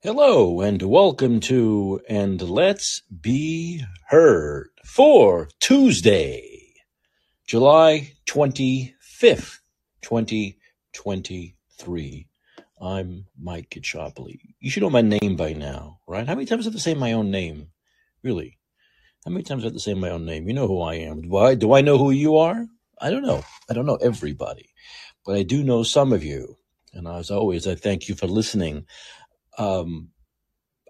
Hello and welcome to And Let's Be Heard for Tuesday, July 25th, 2023. I'm Mike Caccioppoli. You should know my name by now, right? How many times I have to say my own name? Really? How many times I have to say my own name? You know who I am. Do I, do I know who you are? I don't know. I don't know everybody, but I do know some of you. And as always, I thank you for listening. Um,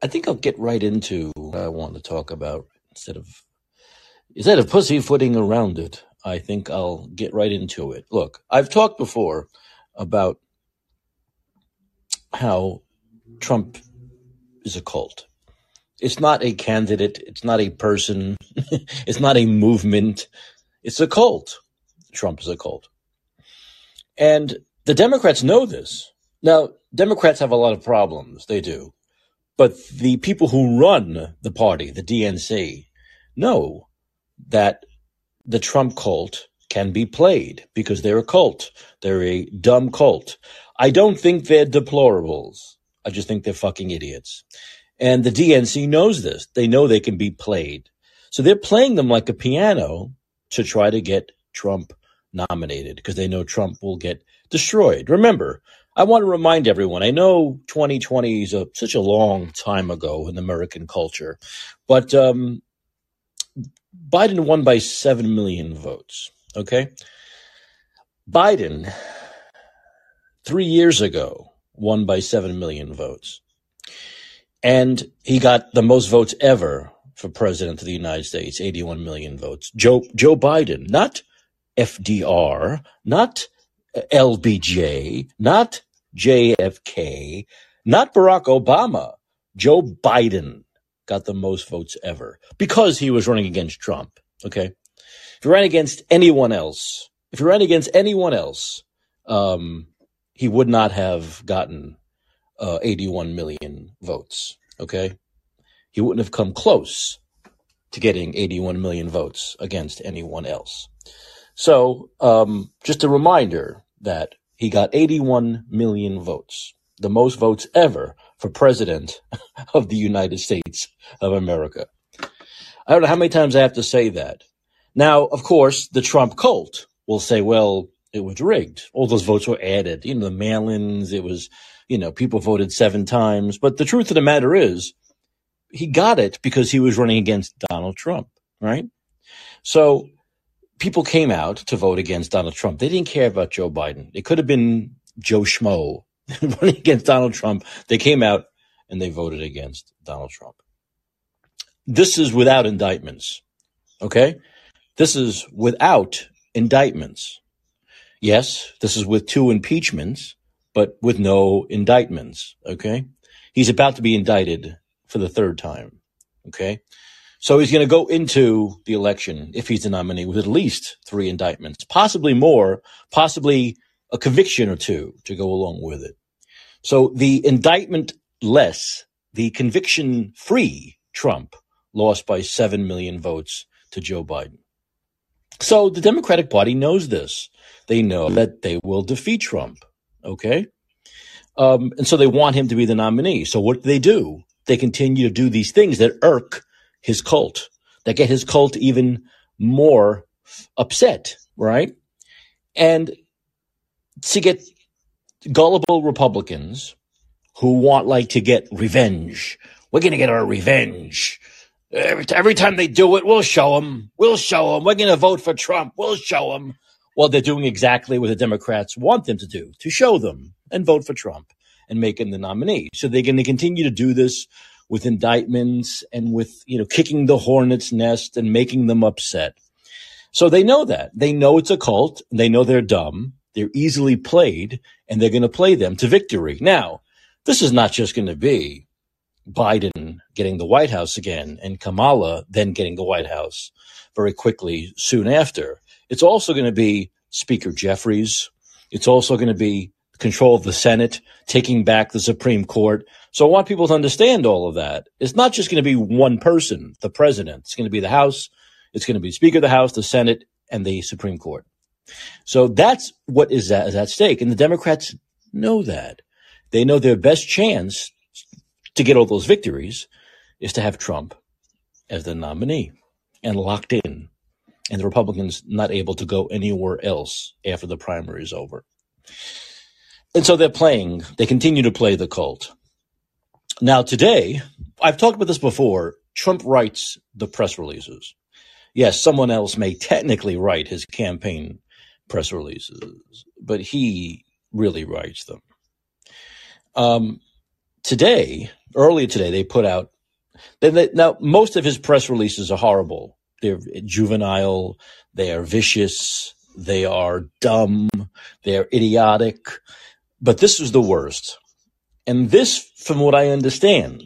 I think I'll get right into what I want to talk about instead of instead of pussyfooting around it. I think I'll get right into it. Look, I've talked before about how Trump is a cult. It's not a candidate. It's not a person. it's not a movement. It's a cult. Trump is a cult. And the Democrats know this. Now, Democrats have a lot of problems. They do. But the people who run the party, the DNC, know that the Trump cult can be played because they're a cult. They're a dumb cult. I don't think they're deplorables. I just think they're fucking idiots. And the DNC knows this. They know they can be played. So they're playing them like a piano to try to get Trump nominated because they know Trump will get destroyed. Remember, I want to remind everyone, I know 2020 is a, such a long time ago in American culture, but um, Biden won by 7 million votes. Okay? Biden, three years ago, won by 7 million votes. And he got the most votes ever for president of the United States, 81 million votes. Joe, Joe Biden, not FDR, not LBJ, not JFK, not Barack Obama. Joe Biden got the most votes ever because he was running against Trump. Okay. If you ran against anyone else, if you ran against anyone else, um, he would not have gotten uh, 81 million votes. Okay. He wouldn't have come close to getting 81 million votes against anyone else. So, um, just a reminder that he got 81 million votes, the most votes ever for president of the United States of America. I don't know how many times I have to say that. Now, of course, the Trump cult will say, well, it was rigged. All those votes were added. You know, the mail-ins, it was, you know, people voted seven times. But the truth of the matter is, he got it because he was running against Donald Trump, right? So people came out to vote against Donald Trump. They didn't care about Joe Biden. It could have been Joe Schmo running against Donald Trump. They came out and they voted against Donald Trump. This is without indictments. Okay. This is without indictments. Yes, this is with two impeachments, but with no indictments. Okay. He's about to be indicted for the third time. Okay. So he's going to go into the election, if he's the nominee, with at least three indictments, possibly more, possibly a conviction or two to go along with it. So the indictment less, the conviction free Trump lost by 7 million votes to Joe Biden. So the Democratic Party knows this. They know that they will defeat Trump. Okay. Um, and so they want him to be the nominee. So what do they do? They continue to do these things that irk his cult, that get his cult even more upset, right? And to get gullible Republicans who want like to get revenge. We're going to get our revenge. Every, every time they do it, we'll show them. We'll show them. We're going to vote for Trump. We'll show them. Well, they're doing exactly what the Democrats want them to do, to show them and vote for Trump and make him the nominee. So they're going to continue to do this with indictments and with, you know, kicking the hornet's nest and making them upset. So they know that. They know it's a cult. They know they're dumb. They're easily played and they're going to play them to victory. Now, this is not just going to be Biden getting the White House again and Kamala then getting the White House very quickly soon after. It's also going to be Speaker Jeffries. It's also going to be control of the Senate, taking back the Supreme Court. So I want people to understand all of that. It's not just going to be one person, the president. It's going to be the House. It's going to be Speaker of the House, the Senate, and the Supreme Court. So that's what is at, is at stake. And the Democrats know that. They know their best chance to get all those victories is to have Trump as the nominee and locked in, and the Republicans not able to go anywhere else after the primary is over. And so they're playing, they continue to play the cult. Now, today, I've talked about this before. Trump writes the press releases. Yes, someone else may technically write his campaign press releases, but he really writes them. Um, today, earlier today, they put out. They, now, most of his press releases are horrible. They're juvenile. They are vicious. They are dumb. They are idiotic. But this is the worst. And this, from what I understand,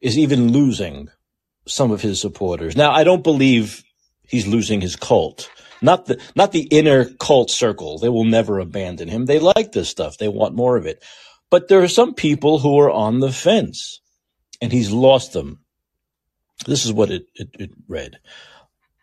is even losing some of his supporters. Now, I don't believe he's losing his cult. Not the not the inner cult circle. They will never abandon him. They like this stuff. They want more of it. But there are some people who are on the fence, and he's lost them. This is what it, it, it read.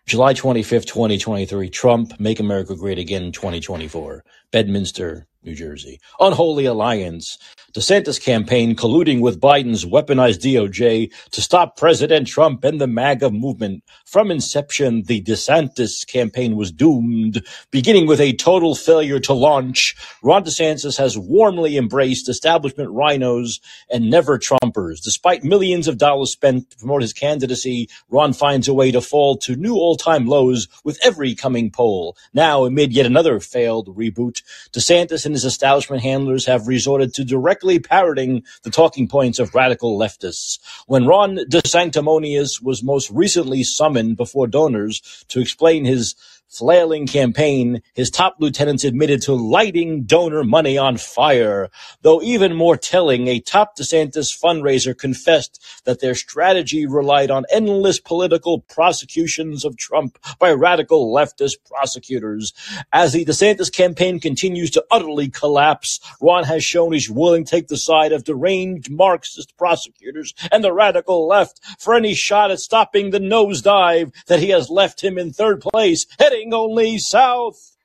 July 25th, 2023, Trump, Make America Great Again 2024, Bedminster, New Jersey. Unholy alliance. DeSantis campaign colluding with Biden's weaponized DOJ to stop President Trump and the MAGA movement. From inception, the DeSantis campaign was doomed, beginning with a total failure to launch. Ron DeSantis has warmly embraced establishment RINOs and never Trumpers. Despite millions of dollars spent to promote his candidacy, Ron finds a way to fall to new all-time lows with every coming poll. Now, amid yet another failed reboot, DeSantis and his establishment handlers have resorted to directly parroting the talking points of radical leftists. When Ron DeSanctimonious was most recently summoned before donors to explain his flailing campaign, his top lieutenants admitted to lighting donor money on fire. Though even more telling, a top DeSantis fundraiser confessed that their strategy relied on endless political prosecutions of Trump by radical leftist prosecutors. As the DeSantis campaign continues to utterly collapse, Ron has shown he's willing to take the side of deranged Marxist prosecutors and the radical left for any shot at stopping the nosedive that he has left him in third place, heading only south.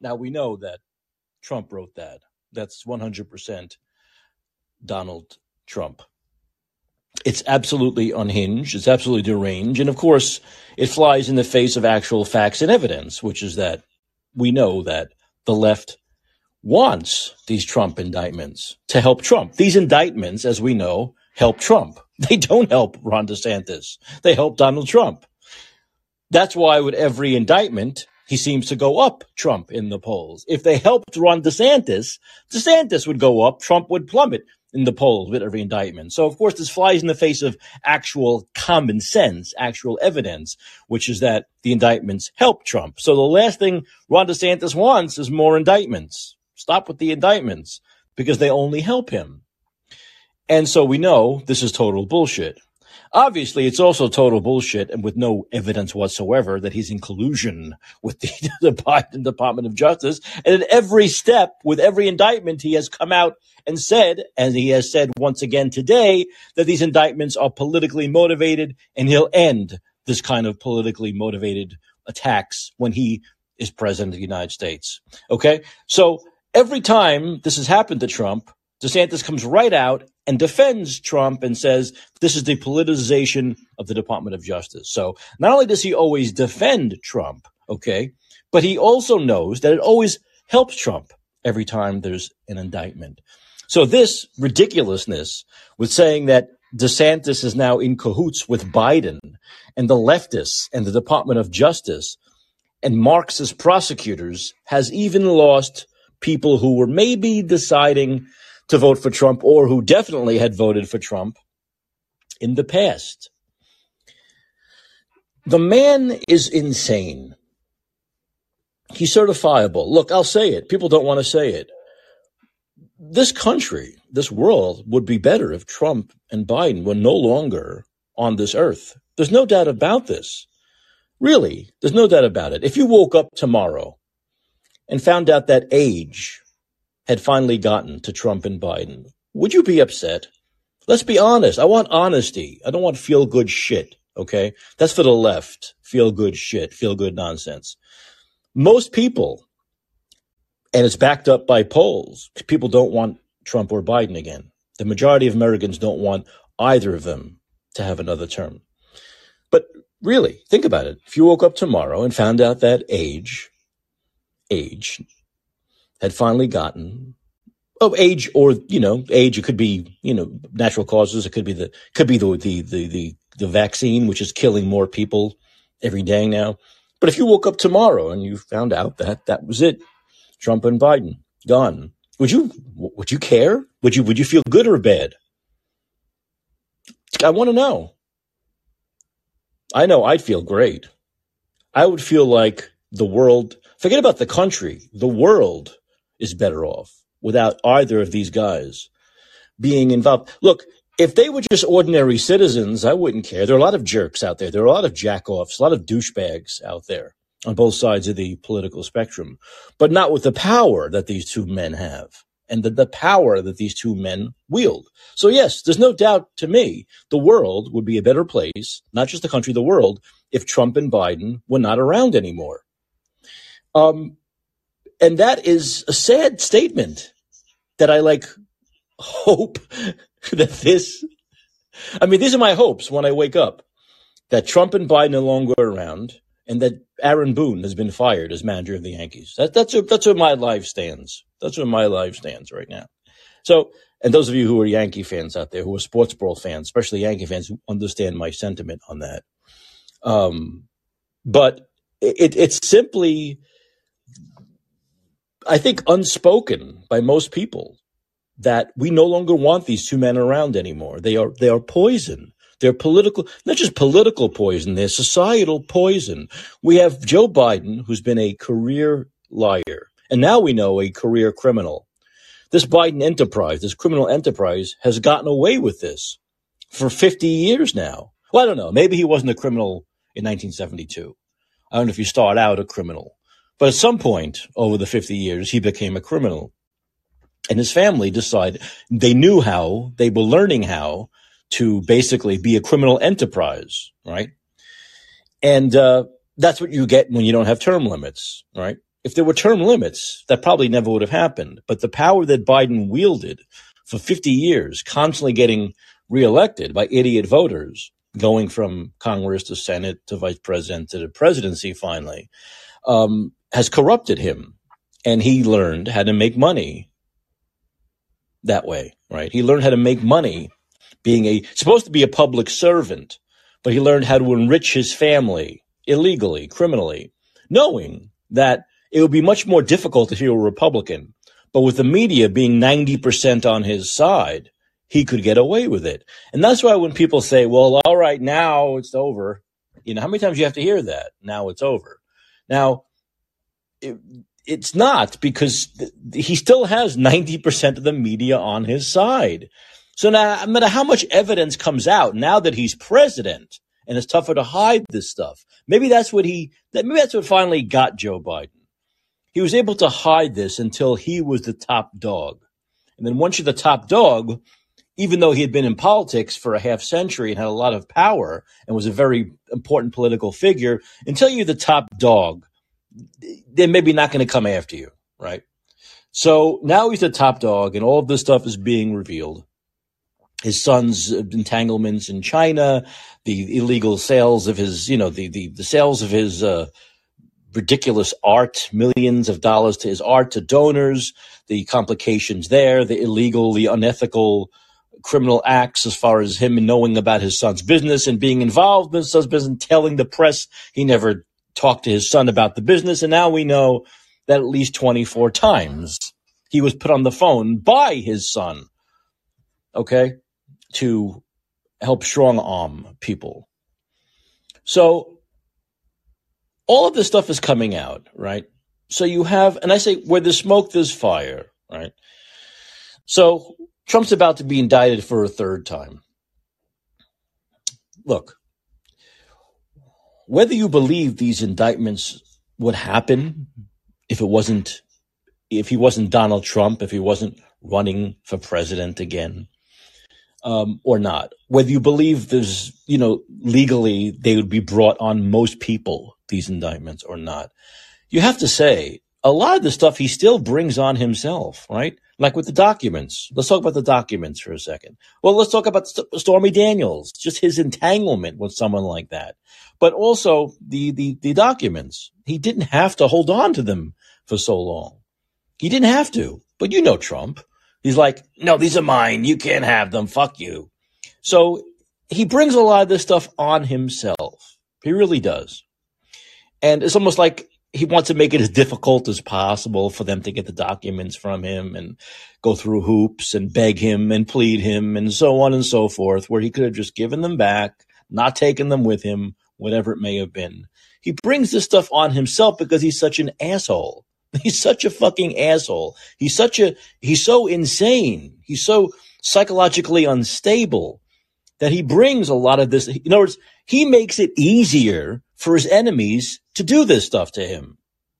Now we know that Trump wrote that. That's 100% Donald Trump. It's absolutely unhinged. It's absolutely deranged. And of course, it flies in the face of actual facts and evidence, which is that we know that the left wants these Trump indictments to help Trump. These indictments, as we know, help Trump. They don't help Ron DeSantis. They help Donald Trump. That's why with every indictment, he seems to go up Trump in the polls. If they helped Ron DeSantis, DeSantis would go up, Trump would plummet in the polls with every indictment. So of course this flies in the face of actual common sense, actual evidence, which is that the indictments help Trump. So the last thing Ron DeSantis wants is more indictments. Stop with the indictments because they only help him. And so we know this is total bullshit. Obviously, it's also total bullshit and with no evidence whatsoever that he's in collusion with the, the Biden Department of Justice. And at every step, with every indictment, he has come out and said, and he has said once again today, that these indictments are politically motivated and he'll end this kind of politically motivated attacks when he is president of the United States. Okay. So every time this has happened to Trump, DeSantis comes right out and defends Trump and says this is the politicization of the Department of Justice. So not only does he always defend Trump, okay, but he also knows that it always helps Trump every time there's an indictment. So this ridiculousness with saying that DeSantis is now in cahoots with Biden and the leftists and the Department of Justice and Marxist prosecutors has even lost people who were maybe deciding to vote for Trump or who definitely had voted for Trump in the past. The man is insane. He's certifiable. Look, I'll say it. People don't want to say it. This country, this world would be better if Trump and Biden were no longer on this earth. There's no doubt about this. Really, there's no doubt about it. If you woke up tomorrow and found out that age had finally gotten to Trump and Biden, would you be upset? Let's be honest. I want honesty. I don't want feel good shit. Okay. That's for the left. Feel good shit, feel good nonsense. Most people, and it's backed up by polls, people don't want Trump or Biden again. The majority of Americans don't want either of them to have another term. But really, think about it. If you woke up tomorrow and found out that age, age, had finally gotten of age or you know age it could be you know natural causes. It could be the could be the the the the, the vaccine which is killing more people every day now. But if you woke up tomorrow and you found out that that was it trump and biden gone would you would you care? Would you would you feel good or bad? I want to know. I know i'd feel great. I would feel like the world forget about the country the world is better off without either of these guys being involved. Look, if they were just ordinary citizens, I wouldn't care. There are a lot of jerks out there. There are a lot of jackoffs, a lot of douchebags out there on both sides of the political spectrum, but not with the power that these two men have and the, the power that these two men wield. So yes, there's no doubt to me the world would be a better place, not just the country, the world, if Trump and Biden were not around anymore. Um, and that is a sad statement that I like hope that this, I mean, these are my hopes when I wake up that Trump and Biden are no longer around and that Aaron Boone has been fired as manager of the Yankees. That, that's, where, that's where my life stands. That's where my life stands right now. So, and those of you who are Yankee fans out there, who are sports ball fans, especially Yankee fans, who understand my sentiment on that. Um, but it, it's simply I think, unspoken by most people that we no longer want these two men around anymore. They are they are poison. They're political, not just political poison, they're societal poison. We have Joe Biden, who's been a career liar, and now we know a career criminal. This Biden enterprise, this criminal enterprise, has gotten away with this for 50 years now. Well, I don't know. Maybe he wasn't a criminal in 1972. I don't know if you start out a criminal. But at some point over the 50 years, he became a criminal. And his family decided they knew how, they were learning how to basically be a criminal enterprise, right? And uh, that's what you get when you don't have term limits, right? If there were term limits, that probably never would have happened. But the power that Biden wielded for 50 years, constantly getting reelected by idiot voters, going from Congress to Senate to vice president to the presidency finally, um, has corrupted him and he learned how to make money that way, right? He learned how to make money being a supposed to be a public servant, but he learned how to enrich his family illegally, criminally, knowing that it would be much more difficult if he were a Republican. But with the media being 90% on his side, he could get away with it. And that's why when people say, well, all right, now it's over, you know, how many times you have to hear that? Now it's over. Now, it, it's not because he still has 90% of the media on his side. So now, no matter how much evidence comes out now that he's president and it's tougher to hide this stuff, maybe that's what he, maybe that's what finally got Joe Biden. He was able to hide this until he was the top dog. And then once you're the top dog, even though he had been in politics for a half century and had a lot of power and was a very important political figure, until you're the top dog, they're maybe not going to come after you, right? So now he's the top dog, and all of this stuff is being revealed. His son's entanglements in China, the illegal sales of his, you know, the the, the sales of his uh, ridiculous art, millions of dollars to his art to donors, the complications there, the illegal, the unethical criminal acts as far as him knowing about his son's business and being involved in his son's business, and telling the press he never talked to his son about the business. And now we know that at least 24 times he was put on the phone by his son, okay, to help strong arm people. So all of this stuff is coming out, right? So you have, and I say, where there's smoke, there's fire, right? So Trump's about to be indicted for a third time. Look, whether you believe these indictments would happen if it wasn't if he wasn't Donald Trump, if he wasn't running for president again, um, or not, whether you believe there's, you know, legally they would be brought on most people, these indictments or not, you have to say a lot of the stuff he still brings on himself, right? like with the documents. Let's talk about the documents for a second. Well, let's talk about St- Stormy Daniels, just his entanglement with someone like that, but also the, the, the documents. He didn't have to hold on to them for so long. He didn't have to, but you know Trump. He's like, no, these are mine. You can't have them. Fuck you. So he brings a lot of this stuff on himself. He really does. And it's almost like he wants to make it as difficult as possible for them to get the documents from him and go through hoops and beg him and plead him and so on and so forth, where he could have just given them back, not taken them with him, whatever it may have been. He brings this stuff on himself because he's such an asshole. He's such a fucking asshole. He's such a, he's so insane. He's so psychologically unstable that he brings a lot of this. In other words, he makes it easier for his enemies to do this stuff to him.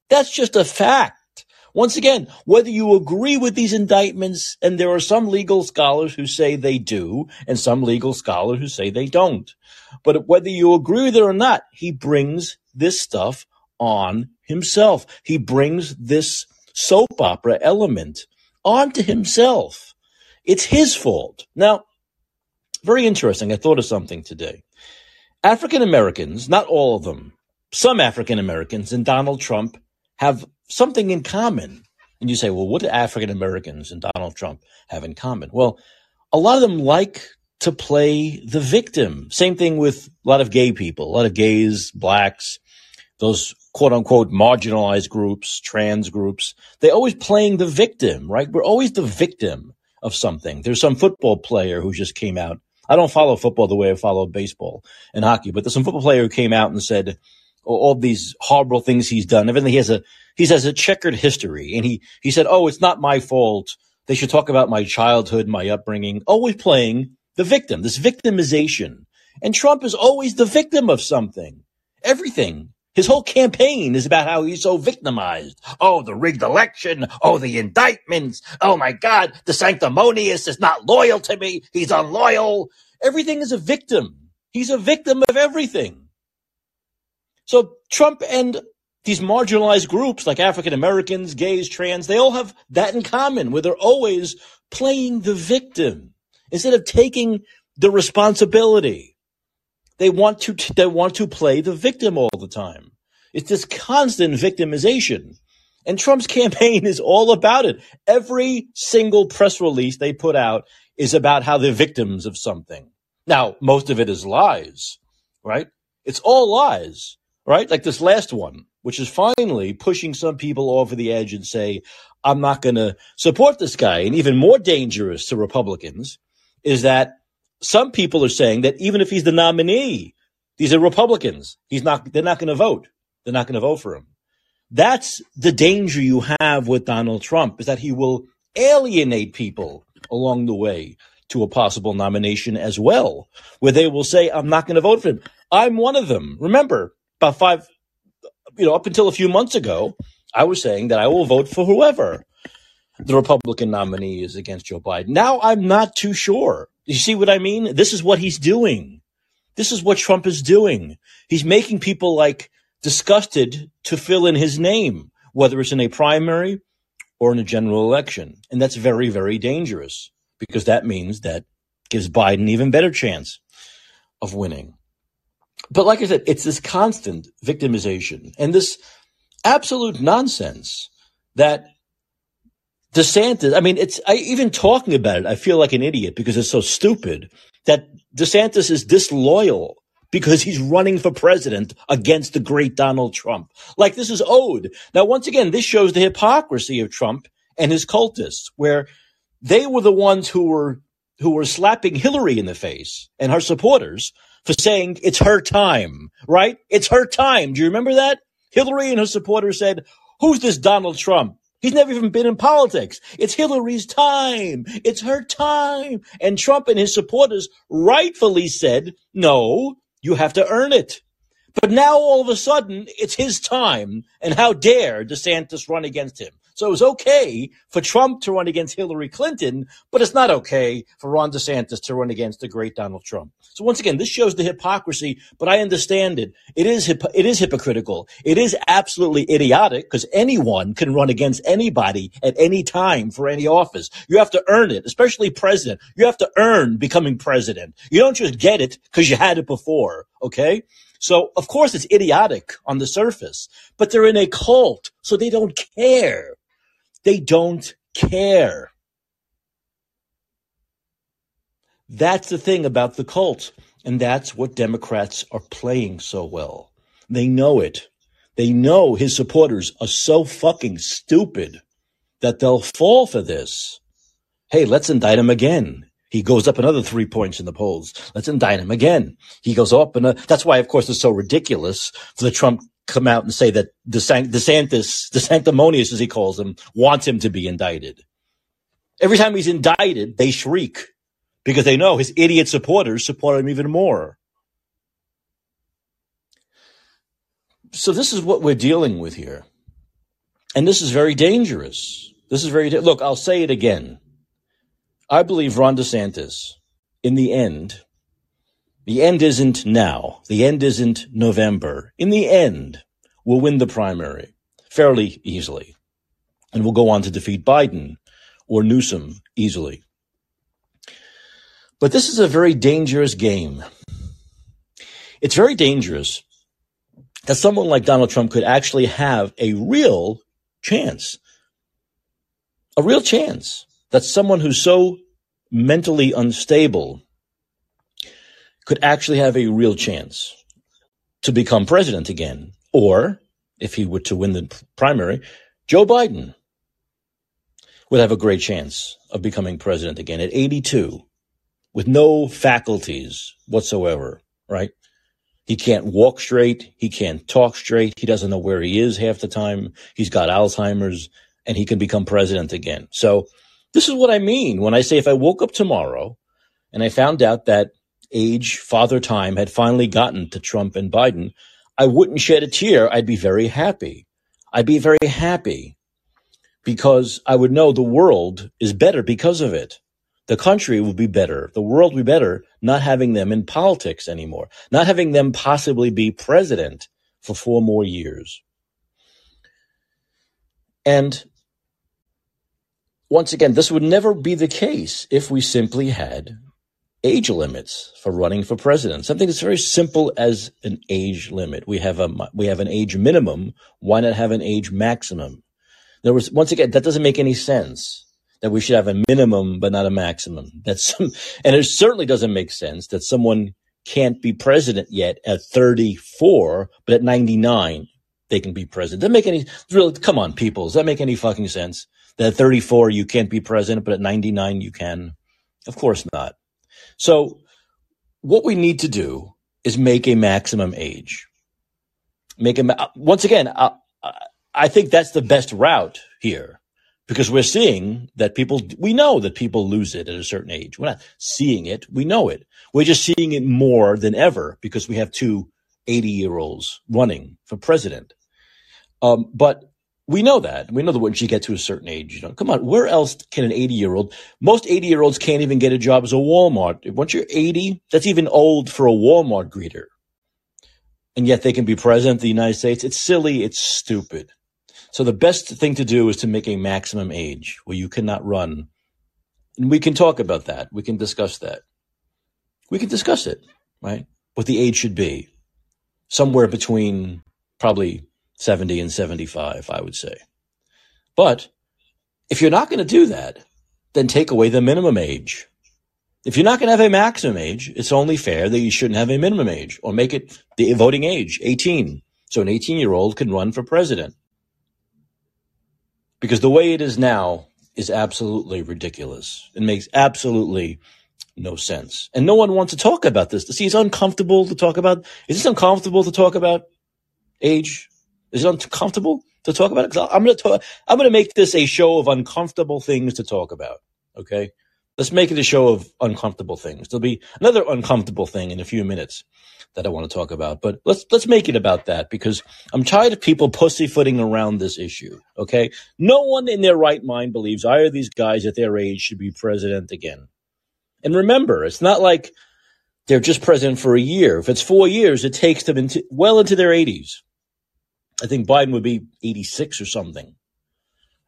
That's just a fact. Once again, whether you agree with these indictments, and there are some legal scholars who say they do, and some legal scholars who say they don't. But whether you agree with it or not, he brings this stuff on himself. He brings this soap opera element onto himself. It's his fault. Now, very interesting. I thought of something today. African Americans, not all of them, some African Americans and Donald Trump have something in common. And you say, well, what do African Americans and Donald Trump have in common? Well, a lot of them like to play the victim. Same thing with a lot of gay people, a lot of gays, blacks, those quote unquote marginalized groups, trans groups. They're always playing the victim, right? We're always the victim of something. There's some football player who just came out I don't follow football the way I follow baseball and hockey, but there's some football player who came out and said oh, all these horrible things he's done. Everything he has a he has a checkered history, and he he said, "Oh, it's not my fault. They should talk about my childhood, my upbringing." Always playing the victim, this victimization, and Trump is always the victim of something. Everything. His whole campaign is about how he's so victimized. Oh, the rigged election. Oh, the indictments. Oh my God, DeSanctimonious is not loyal to me. He's unloyal. Everything is a victim. He's a victim of everything. So Trump and these marginalized groups like African Americans, gays, trans, they all have that in common where they're always playing the victim instead of taking the responsibility. They want to, they want to play the victim all the time. It's this constant victimization. And Trump's campaign is all about it. Every single press release they put out is about how they're victims of something. Now, most of it is lies, right? It's all lies, right? Like this last one, which is finally pushing some people over the edge and say, I'm not going to support this guy. And even more dangerous to Republicans is that some people are saying that even if he's the nominee, these are Republicans. He's not, they're not going to vote. They're not going to vote for him. That's the danger you have with Donald Trump is that he will alienate people along the way to a possible nomination as well, where they will say, I'm not going to vote for him. I'm one of them. Remember, about five, you know, up until a few months ago, I was saying that I will vote for whoever the Republican nominee is against Joe Biden. Now I'm not too sure. You see what I mean? This is what he's doing. This is what Trump is doing. He's making people like disgusted to fill in his name, whether it's in a primary or in a general election. And that's very, very dangerous because that means that gives Biden even better chance of winning. But like I said, it's this constant victimization and this absolute nonsense that DeSantis, I mean, it's I, even talking about it, I feel like an idiot because it's so stupid that DeSantis is disloyal because he's running for president against the great Donald Trump. Like this is owed. Now, once again, this shows the hypocrisy of Trump and his cultists, where they were the ones who were who were slapping Hillary in the face and her supporters for saying it's her time, right? It's her time. Do you remember that? Hillary and her supporters said, "Who's this Donald Trump? He's never even been in politics. It's Hillary's time. It's her time. And Trump and his supporters rightfully said, no, you have to earn it. But now all of a sudden, it's his time. And how dare DeSantis run against him? So it was okay for Trump to run against Hillary Clinton, but it's not okay for Ron DeSantis to run against the great Donald Trump. So once again, this shows the hypocrisy, but I understand it. It is hip- it is hypocritical. It is absolutely idiotic because anyone can run against anybody at any time for any office. You have to earn it, especially president. You have to earn becoming president. You don't just get it because you had it before. Okay. So of course it's idiotic on the surface, but they're in a cult, so they don't care. They don't care. That's the thing about the cult. And that's what Democrats are playing so well. They know it. They know his supporters are so fucking stupid that they'll fall for this. Hey, let's indict him again. He goes up another three points in the polls. Let's indict him again. He goes up and uh, that's why, of course, it's so ridiculous for the Trump come out and say that the DeSantis, DeSanctimonious as he calls him, wants him to be indicted. Every time he's indicted, they shriek because they know his idiot supporters support him even more. So this is what we're dealing with here. And this is very dangerous. This is very, look, I'll say it again. I believe Ron DeSantis, in the end, the end isn't now. The end isn't November. In the end, we'll win the primary fairly easily. And we'll go on to defeat Biden or Newsom easily. But this is a very dangerous game. It's very dangerous that someone like Donald Trump could actually have a real chance. A real chance that someone who's so mentally unstable could actually have a real chance to become president again. Or, if he were to win the primary, Joe Biden would have a great chance of becoming president again at 82 with no faculties whatsoever, right? He can't walk straight. He can't talk straight. He doesn't know where he is half the time. He's got Alzheimer's and he can become president again. So this is what I mean when I say if I woke up tomorrow and I found out that age, father time had finally gotten to Trump and Biden, I wouldn't shed a tear. I'd be very happy. I'd be very happy because I would know the world is better because of it. The country will be better. The world will be better not having them in politics anymore, not having them possibly be president for four more years. And once again, this would never be the case if we simply had age limits for running for president. Something that's very simple as an age limit. We have a we have an age minimum. Why not have an age maximum? There was once again that doesn't make any sense. That we should have a minimum but not a maximum. That's and it certainly doesn't make sense that someone can't be president yet at 34, but at 99 they can be president. Doesn't make any really. Come on, people. Does that make any fucking sense? That at 34 you can't be president, but at 99 you can. Of course not. So what we need to do is make a maximum age. Make a once again. I, I think that's the best route here because we're seeing that people. We know that people lose it at a certain age. We're not seeing it. We know it. We're just seeing it more than ever because we have two 80 year olds running for president. Um, but we know that. We know that once you get to a certain age, you know, come on, where else can an 80 year old, most 80 year olds can't even get a job as a Walmart. Once you're 80, that's even old for a Walmart greeter. And yet they can be president of the United States. It's silly. It's stupid. So the best thing to do is to make a maximum age where you cannot run. And we can talk about that. We can discuss that. We can discuss it, right? What the age should be. Somewhere between probably 70 and 75, I would say. But if you're not going to do that, then take away the minimum age. If you're not going to have a maximum age, it's only fair that you shouldn't have a minimum age or make it the voting age 18. So an 18 year old can run for president. Because the way it is now is absolutely ridiculous. It makes absolutely no sense. And no one wants to talk about this. See, it's uncomfortable to talk about. Is this uncomfortable to talk about age? Is it uncomfortable to talk about it? Because I'm going to talk. I'm going to make this a show of uncomfortable things to talk about. Okay, Let's make it a show of uncomfortable things. There'll be another uncomfortable thing in a few minutes that I want to talk about, but let's let's make it about that because I'm tired of people pussyfooting around this issue. Okay, no one in their right mind believes either of these guys at their age should be president again. And remember, it's not like they're just president for a year. If it's four years, it takes them into well into their 80s. I think Biden would be 86 or something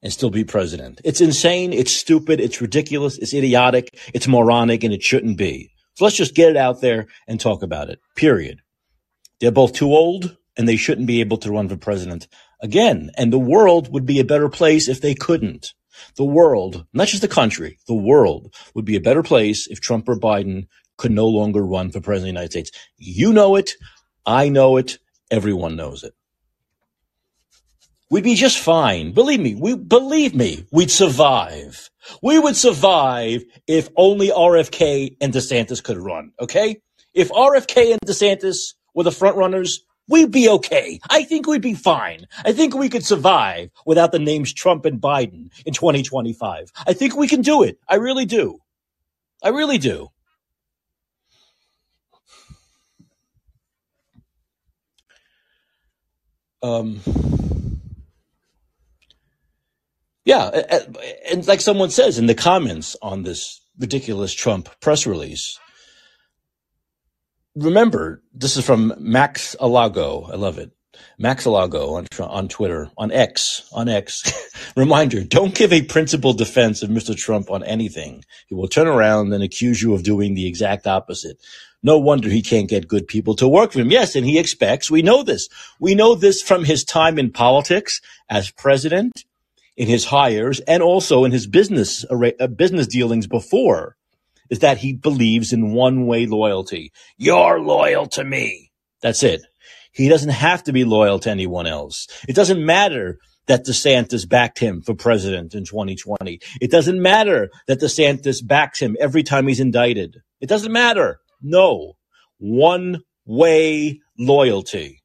and still be president. It's insane. It's stupid. It's ridiculous. It's idiotic. It's moronic and it shouldn't be. So let's just get it out there and talk about it. Period. They're both too old and they shouldn't be able to run for president again. And the world would be a better place if they couldn't. The world, not just the country, the world would be a better place if Trump or Biden could no longer run for president of the United States. You know it. I know it. Everyone knows it. We'd be just fine. Believe me, we believe me, we'd survive. We would survive if only RFK and DeSantis could run, okay? If RFK and DeSantis were the front runners, we'd be okay. I think we'd be fine. I think we could survive without the names Trump and Biden in 2025. I think we can do it. I really do. I really do. Um, yeah, and like someone says in the comments on this ridiculous Trump press release, remember this is from Max Alago. I love it. Max Alago on on Twitter, on X, on X. Reminder: Don't give a principled defense of Mr. Trump on anything. He will turn around and accuse you of doing the exact opposite. No wonder he can't get good people to work for him. Yes, and he expects. We know this. We know this from his time in politics as president in his hires and also in his business uh, business dealings before is that he believes in one way loyalty. You're loyal to me. That's it. He doesn't have to be loyal to anyone else. It doesn't matter that DeSantis backed him for president in 2020. It doesn't matter that DeSantis backs him every time he's indicted. It doesn't matter. No. One way loyalty.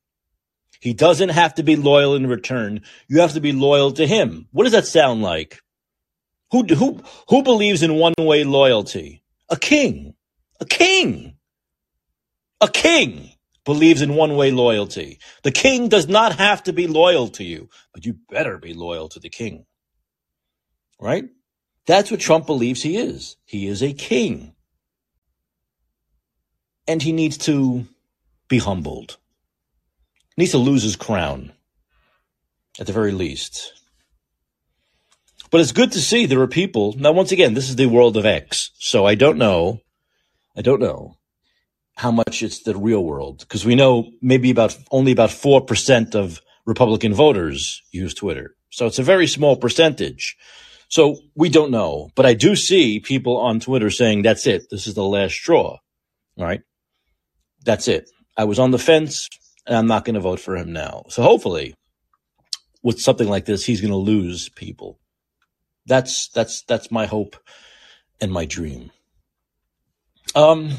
He doesn't have to be loyal in return. You have to be loyal to him. What does that sound like? Who, who, who believes in one way loyalty? A king. A king. A king believes in one way loyalty. The king does not have to be loyal to you, but you better be loyal to the king. Right? That's what Trump believes he is. He is a king. And he needs to be humbled needs to lose his crown, at the very least. But it's good to see there are people. Now, once again, this is the world of X, so I don't know. I don't know how much it's the real world because we know maybe about only about four percent of Republican voters use Twitter, so it's a very small percentage. So we don't know, but I do see people on Twitter saying, "That's it. This is the last straw." Right, that's it. I was on the fence and I'm not going to vote for him now. So hopefully, with something like this, he's going to lose people. That's that's that's my hope and my dream. Um,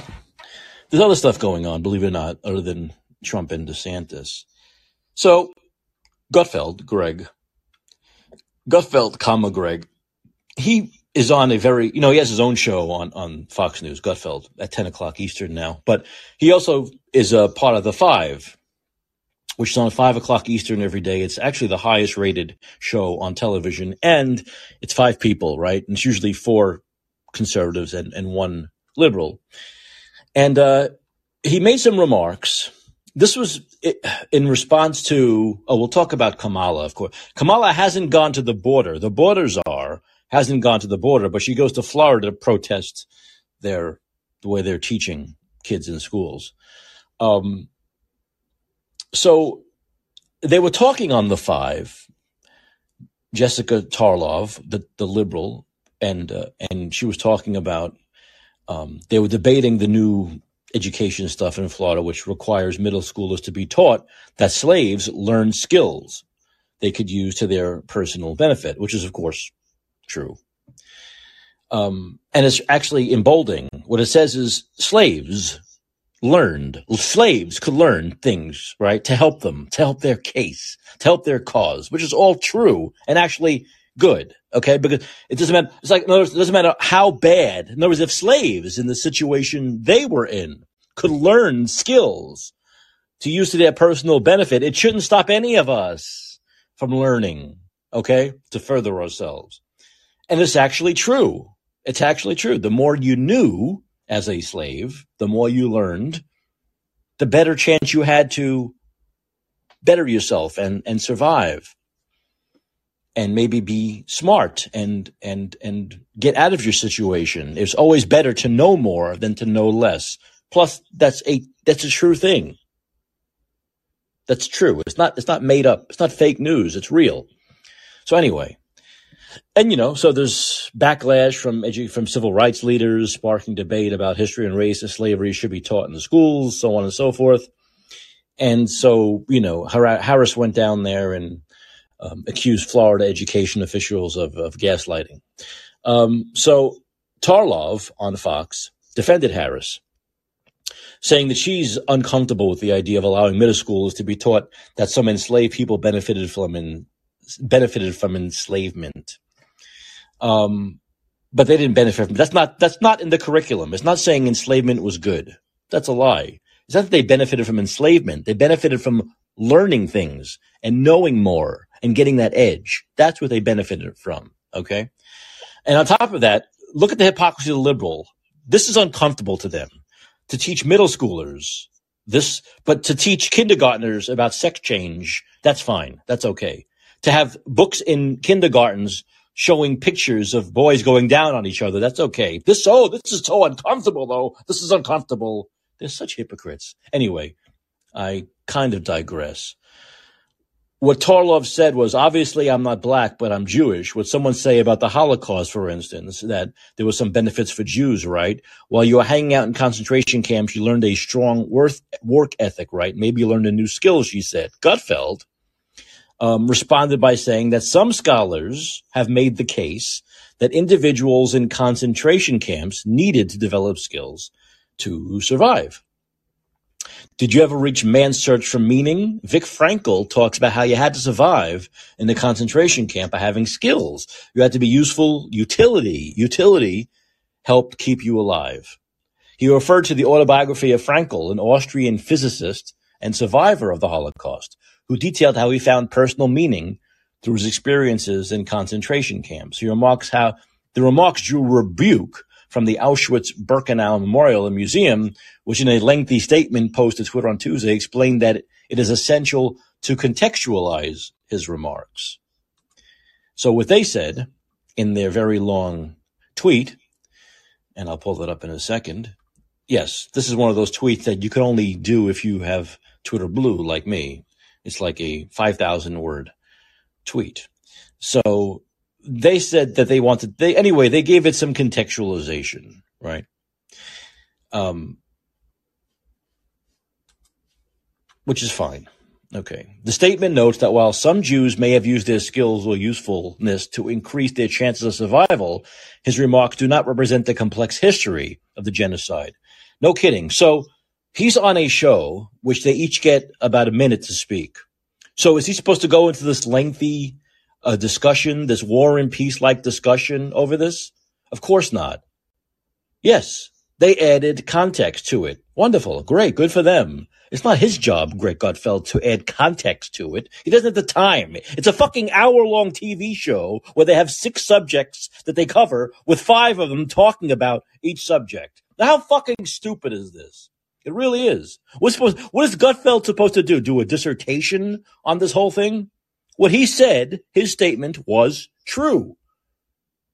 there's other stuff going on, believe it or not, other than Trump and DeSantis. So, Gutfeld, Greg, Gutfeld, comma Greg, he is on a very, you know, he has his own show on, on Fox News, Gutfeld, at 10 o'clock Eastern now, but he also is a part of the five, which is on five o'clock Eastern every day. It's actually the highest rated show on television and it's five people, right? And it's usually four conservatives and, and one liberal. And, uh, he made some remarks. This was in response to, oh, we'll talk about Kamala, of course. Kamala hasn't gone to the border. The borders are, hasn't gone to the border, but she goes to Florida to protest their, the way they're teaching kids in schools. Um, so they were talking on the five. Jessica Tarlov, the the liberal, and uh, and she was talking about. Um, they were debating the new education stuff in Florida, which requires middle schoolers to be taught that slaves learn skills they could use to their personal benefit, which is of course true. Um, and it's actually emboldening. What it says is slaves learned. Slaves could learn things, right, to help them, to help their case, to help their cause, which is all true and actually good. Okay, because it doesn't matter. It's like in words, it doesn't matter how bad. In other words, if slaves in the situation they were in could learn skills to use to their personal benefit, it shouldn't stop any of us from learning. Okay, to further ourselves, and it's actually true. It's actually true. The more you knew as a slave, the more you learned, the better chance you had to better yourself and and survive and maybe be smart and and and get out of your situation. It's always better to know more than to know less. Plus, that's a that's a true thing. That's true. It's not it's not made up. It's not fake news. It's real. So anyway, and you know, so there's backlash from edu- from civil rights leaders, sparking debate about history and race and slavery should be taught in the schools, so on and so forth. And so, you know, Harris went down there and um, accused Florida education officials of, of gaslighting. Um, so Tarlov on Fox defended Harris, saying that she's uncomfortable with the idea of allowing middle schoolers to be taught that some enslaved people benefited from in, benefited from enslavement. Um, but they didn't benefit from that's not that's not in the curriculum. It's not saying enslavement was good. That's a lie. It's not that they benefited from enslavement. They benefited from learning things and knowing more and getting that edge. That's what they benefited from. Okay. And on top of that, look at the hypocrisy of the liberal. This is uncomfortable to them to teach middle schoolers this, but to teach kindergartners about sex change, that's fine. That's okay. To have books in kindergartens showing pictures of boys going down on each other, that's okay. This, oh, this is so uncomfortable though. This is uncomfortable. They're such hypocrites. Anyway, I kind of digress what Tarlov said was obviously I'm not black, but I'm Jewish. Would someone say about the Holocaust, for instance, that there was some benefits for Jews, right? While you were hanging out in concentration camps, you learned a strong work ethic, right? Maybe you learned a new skill, she said. Gutfeld um, responded by saying that some scholars have made the case that individuals in concentration camps needed to develop skills to survive. Did you ever reach man's search for meaning? Vic Frankl talks about how you had to survive in the concentration camp by having skills. You had to be useful. Utility, utility helped keep you alive. He referred to the autobiography of Frankl, an Austrian physicist and survivor of the Holocaust, who detailed how he found personal meaning through his experiences in concentration camps. He remarks how the remarks drew rebuke from the Auschwitz-Birkenau Memorial and Museum, which in a lengthy statement posted to Twitter on Tuesday explained that it is essential to contextualize his remarks. So what they said in their very long tweet, and I'll pull that up in a second. Yes, this is one of those tweets that you can only do if you have Twitter Blue like me. It's like a 5,000 word tweet. So they said that they wanted they anyway they gave it some contextualization right? Um which is fine. Okay. The statement notes that while some jews may have used their skills or usefulness to increase their chances of survival his remarks do not represent the complex history of the genocide. No kidding. So he's on a show which they each get about a minute to speak so is he supposed to go into this lengthy a discussion, this war and peace like discussion over this? Of course not. Yes, they added context to it. Wonderful. Great. Good for them. It's not his job, Greg Gutfeld, to add context to it. He doesn't have the time. It's a fucking hour long TV show where they have six subjects that they cover with five of them talking about each subject. Now, how fucking stupid is this? It really is. What's supposed, what is Gutfeld supposed to do? Do a dissertation on this whole thing? What he said, his statement was true.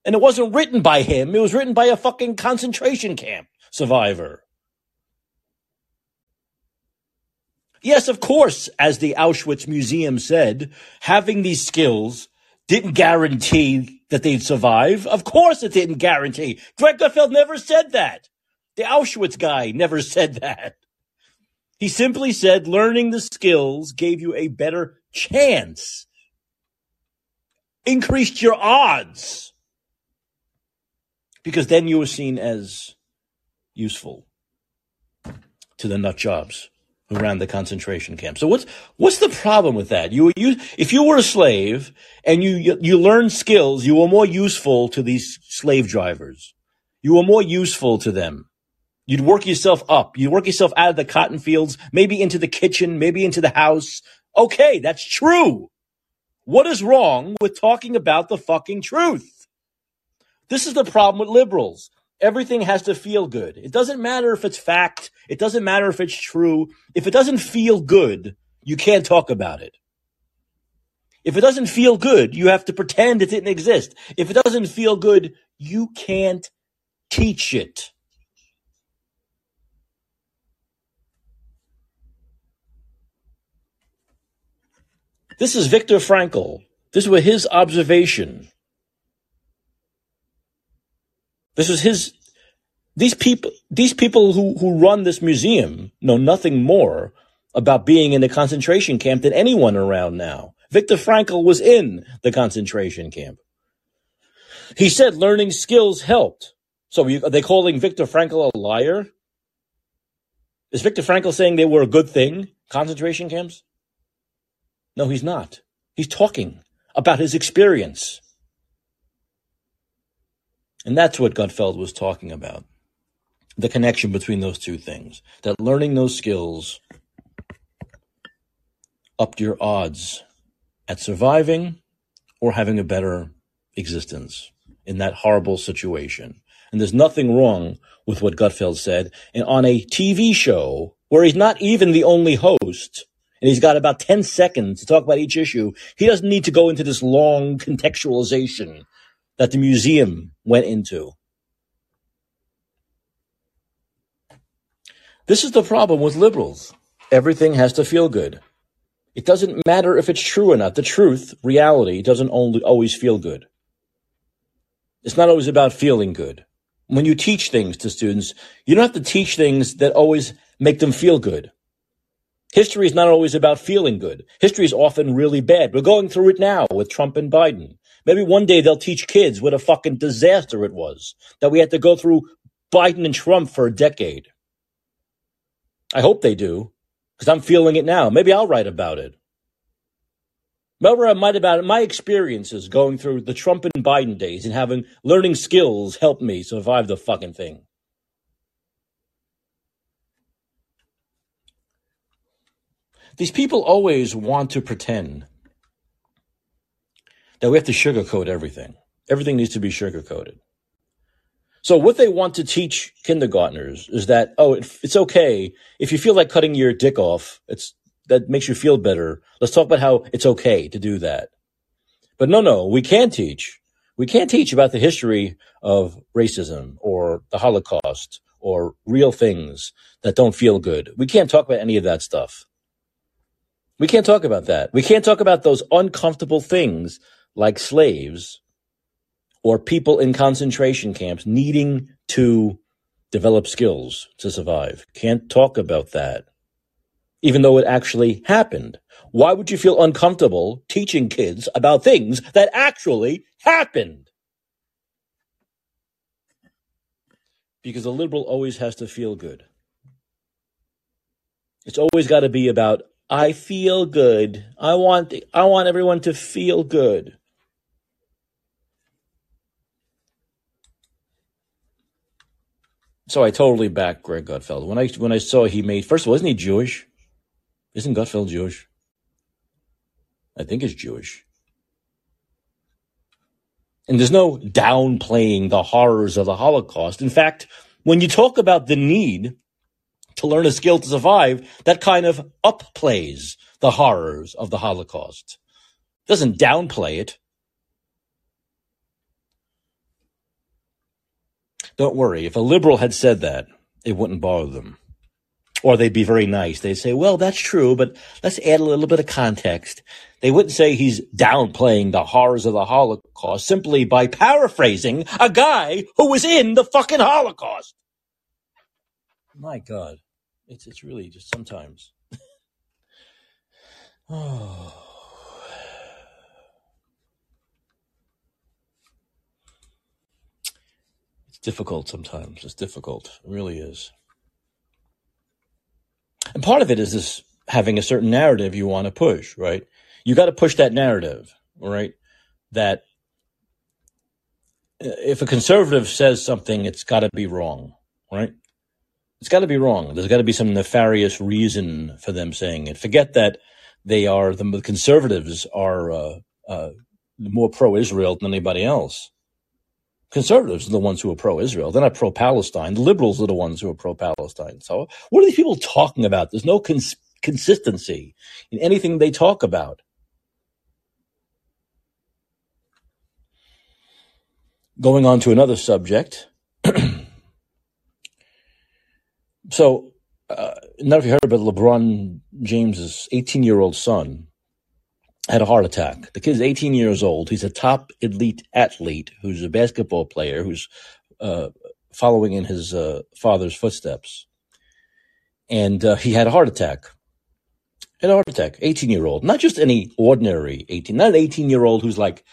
And it wasn't written by him. It was written by a fucking concentration camp survivor. Yes, of course, as the Auschwitz Museum said, having these skills didn't guarantee that they'd survive. Of course it didn't guarantee. Greg Gutfeld never said that. The Auschwitz guy never said that. He simply said learning the skills gave you a better chance increased your odds because then you were seen as useful to the nut jobs who ran the concentration camp. So what's what's the problem with that? You you if you were a slave and you you, you learned skills, you were more useful to these slave drivers. You were more useful to them. You'd work yourself up. You'd work yourself out of the cotton fields, maybe into the kitchen, maybe into the house. Okay, that's true. What is wrong with talking about the fucking truth? This is the problem with liberals. Everything has to feel good. It doesn't matter if it's fact. It doesn't matter if it's true. If it doesn't feel good, you can't talk about it. If it doesn't feel good, you have to pretend it didn't exist. If it doesn't feel good, you can't teach it. This is Viktor Frankl. This was his observation. This was his, these people, these people who, who run this museum know nothing more about being in a concentration camp than anyone around now. Viktor Frankl was in the concentration camp. He said learning skills helped. So are they calling Viktor Frankl a liar? Is Viktor Frankl saying they were a good thing, concentration camps? No, he's not. He's talking about his experience. And that's what Gutfeld was talking about. The connection between those two things. That learning those skills upped your odds at surviving or having a better existence in that horrible situation. And there's nothing wrong with what Gutfeld said. And on a TV show where he's not even the only host, and he's got about 10 seconds to talk about each issue, he doesn't need to go into this long contextualization that the museum went into. This is the problem with liberals. Everything has to feel good. It doesn't matter if it's true or not. The truth, reality, doesn't only always feel good. It's not always about feeling good. When you teach things to students, you don't have to teach things that always make them feel good. History is not always about feeling good. History is often really bad. We're going through it now with Trump and Biden. Maybe one day they'll teach kids what a fucking disaster it was that we had to go through Biden and Trump for a decade. I hope they do because I'm feeling it now. Maybe I'll write about it. Maybe I might about it. My experiences going through the Trump and Biden days and having learning skills help me survive the fucking thing. These people always want to pretend that we have to sugarcoat everything. Everything needs to be sugarcoated. So what they want to teach kindergartners is that, oh, it's okay. If you feel like cutting your dick off, it's, that makes you feel better. Let's talk about how it's okay to do that. But no, no, we can't teach. We can't teach about the history of racism or the Holocaust or real things that don't feel good. We can't talk about any of that stuff. We can't talk about that. We can't talk about those uncomfortable things like slaves or people in concentration camps needing to develop skills to survive. Can't talk about that, even though it actually happened. Why would you feel uncomfortable teaching kids about things that actually happened? Because a liberal always has to feel good. It's always got to be about I feel good. I want I want everyone to feel good. So I totally back Greg Gutfeld. When I when I saw he made first of all, isn't he Jewish? Isn't Gutfeld Jewish? I think he's Jewish. And there's no downplaying the horrors of the Holocaust. In fact, when you talk about the need to learn a skill to survive, that kind of upplays the horrors of the Holocaust. Doesn't downplay it. Don't worry. If a liberal had said that, it wouldn't bother them. Or they'd be very nice. They'd say, well, that's true, but let's add a little bit of context. They wouldn't say he's downplaying the horrors of the Holocaust simply by paraphrasing a guy who was in the fucking Holocaust. My God. It's, it's really just sometimes. oh. difficult sometimes. It's difficult. It really is. And part of it is this having a certain narrative you want to push, right? You got to push that narrative, right? That uh, if a conservative says something, it's got to be wrong, right? It's got to be wrong. There's got to be some nefarious reason for them saying it. Forget that they are the conservatives are uh, uh, more pro-Israel than anybody else. Conservatives are the ones who are pro-Israel. They're not pro-Palestine. The liberals are the ones who are pro-Palestine. So what are these people talking about? There's no cons- consistency in anything they talk about. Going on to another subject. so, uh, not if you heard about LeBron James's 18 year old son had a heart attack. The kid's 18 years old. He's a top elite athlete who's a basketball player who's uh, following in his uh, father's footsteps. And uh, he had a heart attack. Had a heart attack. 18 year old. Not just any ordinary 18, not an 18 year old who's like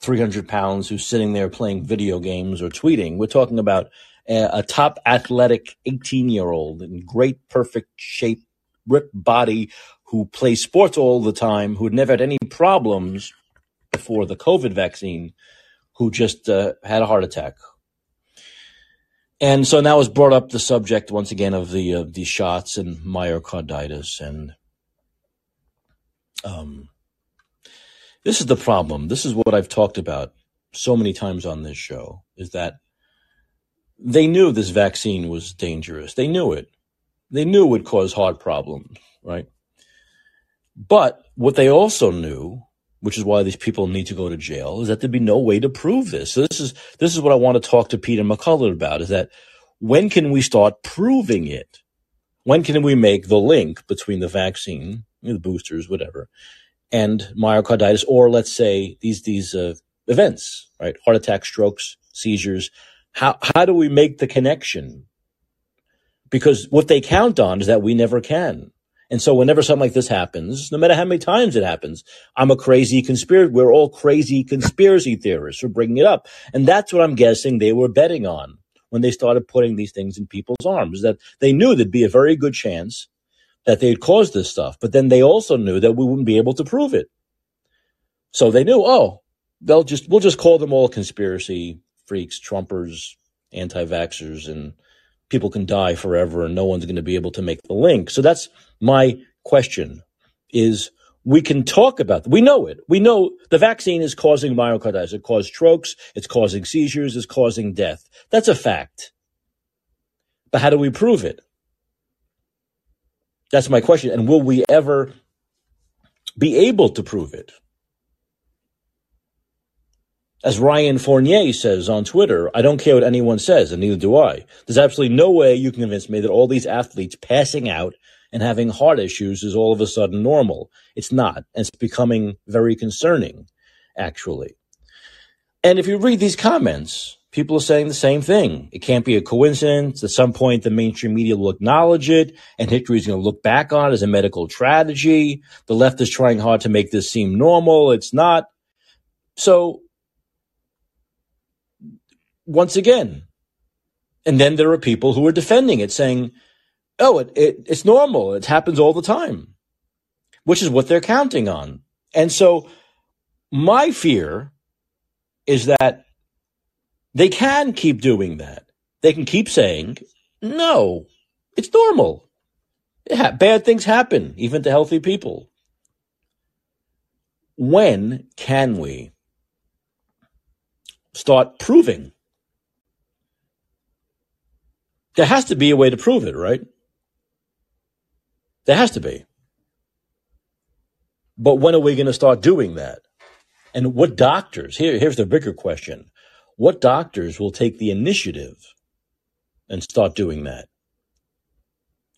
300 pounds who's sitting there playing video games or tweeting. We're talking about a, top athletic 18 year old in great, perfect shape, ripped body who plays sports all the time, who had never had any problems before the COVID vaccine, who just uh, had a heart attack. And so now was brought up the subject once again of the uh, the shots and myocarditis and um, this is the problem. This is what I've talked about so many times on this show is that they knew this vaccine was dangerous. They knew it. They knew it would cause heart problems, right? But what they also knew, which is why these people need to go to jail, is that there'd be no way to prove this. So this is this is what I want to talk to Peter McCullough about: is that when can we start proving it? When can we make the link between the vaccine, the boosters, whatever, and myocarditis, or let's say these these uh, events, right? Heart attack, strokes, seizures. How how do we make the connection? Because what they count on is that we never can. And so whenever something like this happens, no matter how many times it happens, I'm a crazy conspiracy. We're all crazy conspiracy theorists for bringing it up. And that's what I'm guessing they were betting on when they started putting these things in people's arms, that they knew there'd be a very good chance that they'd cause this stuff. But then they also knew that we wouldn't be able to prove it. So they knew, oh, they'll just, we'll just call them all conspiracy freaks, Trumpers, anti-vaxxers, and people can die forever and no one's going to be able to make the link. So that's my question is we can talk about, we know it. We know the vaccine is causing myocarditis. It caused strokes. It's causing seizures. It's causing death. That's a fact. But how do we prove it? That's my question. And will we ever be able to prove it? As Ryan Fournier says on Twitter, I don't care what anyone says, and neither do I. There's absolutely no way you can convince me that all these athletes passing out and having heart issues is all of a sudden normal. It's not. And it's becoming very concerning, actually. And if you read these comments, people are saying the same thing. It can't be a coincidence. At some point, the mainstream media will acknowledge it, and history is going to look back on it as a medical tragedy. The left is trying hard to make this seem normal. It's not. So, once again, and then there are people who are defending it, saying, oh, it, it, it's normal. It happens all the time, which is what they're counting on. And so, my fear is that they can keep doing that. They can keep saying, no, it's normal. Ha- bad things happen, even to healthy people. When can we start proving? There has to be a way to prove it, right? There has to be. But when are we going to start doing that? And what doctors? Here, here's the bigger question. What doctors will take the initiative and start doing that?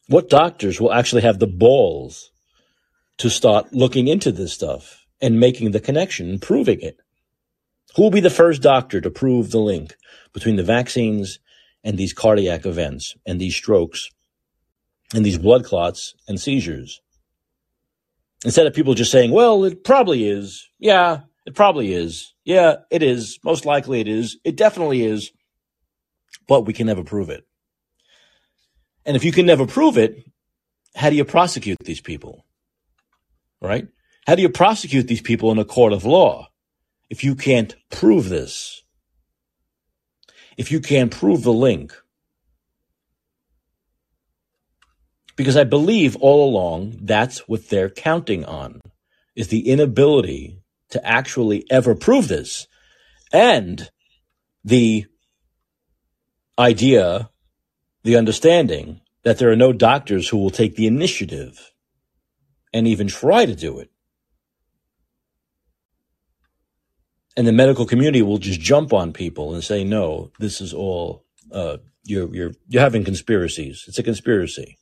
What doctors will actually have the balls to start looking into this stuff and making the connection and proving it? Who will be the first doctor to prove the link between the vaccines and these cardiac events and these strokes and these blood clots and seizures? Instead of people just saying, well, it probably is. Yeah, it probably is. Yeah, it is. Most likely it is. It definitely is. But we can never prove it. And if you can never prove it, how do you prosecute these people? Right? How do you prosecute these people in a court of law if you can't prove this? If you can't prove the link? Because I believe all along that's what they're counting on is the inability to actually ever prove this and the idea, the understanding that there are no doctors who will take the initiative and even try to do it. And the medical community will just jump on people and say, no, this is all, uh, you're, you're, you're having conspiracies. It's a conspiracy.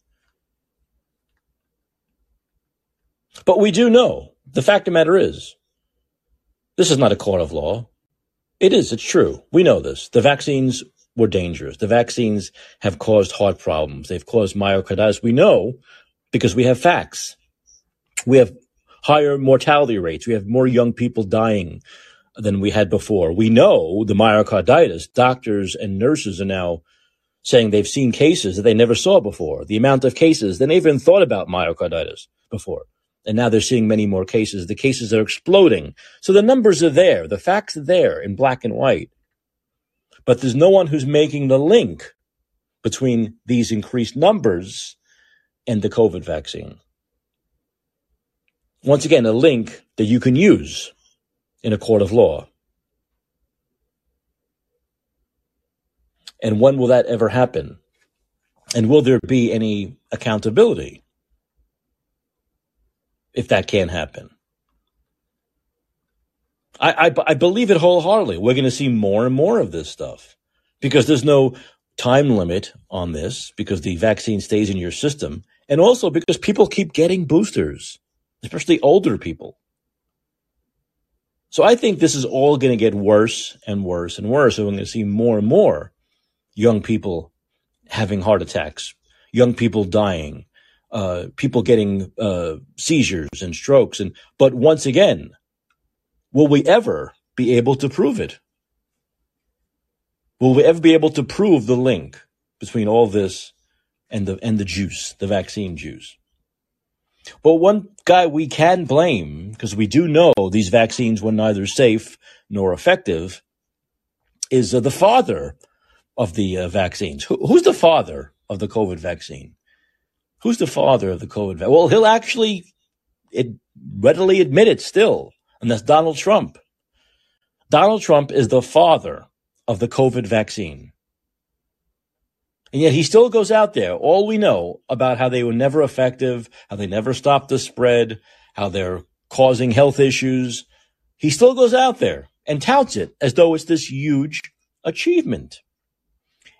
But we do know the fact of the matter is, this is not a court of law. It is, it's true. We know this. The vaccines were dangerous. The vaccines have caused heart problems. They've caused myocarditis. We know because we have facts. We have higher mortality rates. We have more young people dying than we had before. We know the myocarditis. Doctors and nurses are now saying they've seen cases that they never saw before. The amount of cases, they never even thought about myocarditis before. And now they're seeing many more cases. The cases are exploding. So the numbers are there. The facts are there in black and white. But there's no one who's making the link between these increased numbers and the COVID vaccine. Once again, a link that you can use in a court of law. And when will that ever happen? And will there be any accountability? if that can't happen. I, I, I believe it wholeheartedly. We're going to see more and more of this stuff because there's no time limit on this because the vaccine stays in your system and also because people keep getting boosters, especially older people. So I think this is all going to get worse and worse and worse. So we're going to see more and more young people having heart attacks, young people dying, uh, people getting uh, seizures and strokes. And but once again, will we ever be able to prove it? Will we ever be able to prove the link between all this and the and the juice, the vaccine juice? But one guy we can blame, because we do know these vaccines were neither safe nor effective, is uh, the father of the uh, vaccines. Who, who's the father of the COVID vaccine? Who's the father of the COVID vaccine? Well, he'll actually it readily admit it still, and that's Donald Trump. Donald Trump is the father of the COVID vaccine. And yet he still goes out there. All we know about how they were never effective, how they never stopped the spread, how they're causing health issues. He still goes out there and touts it as though it's this huge achievement.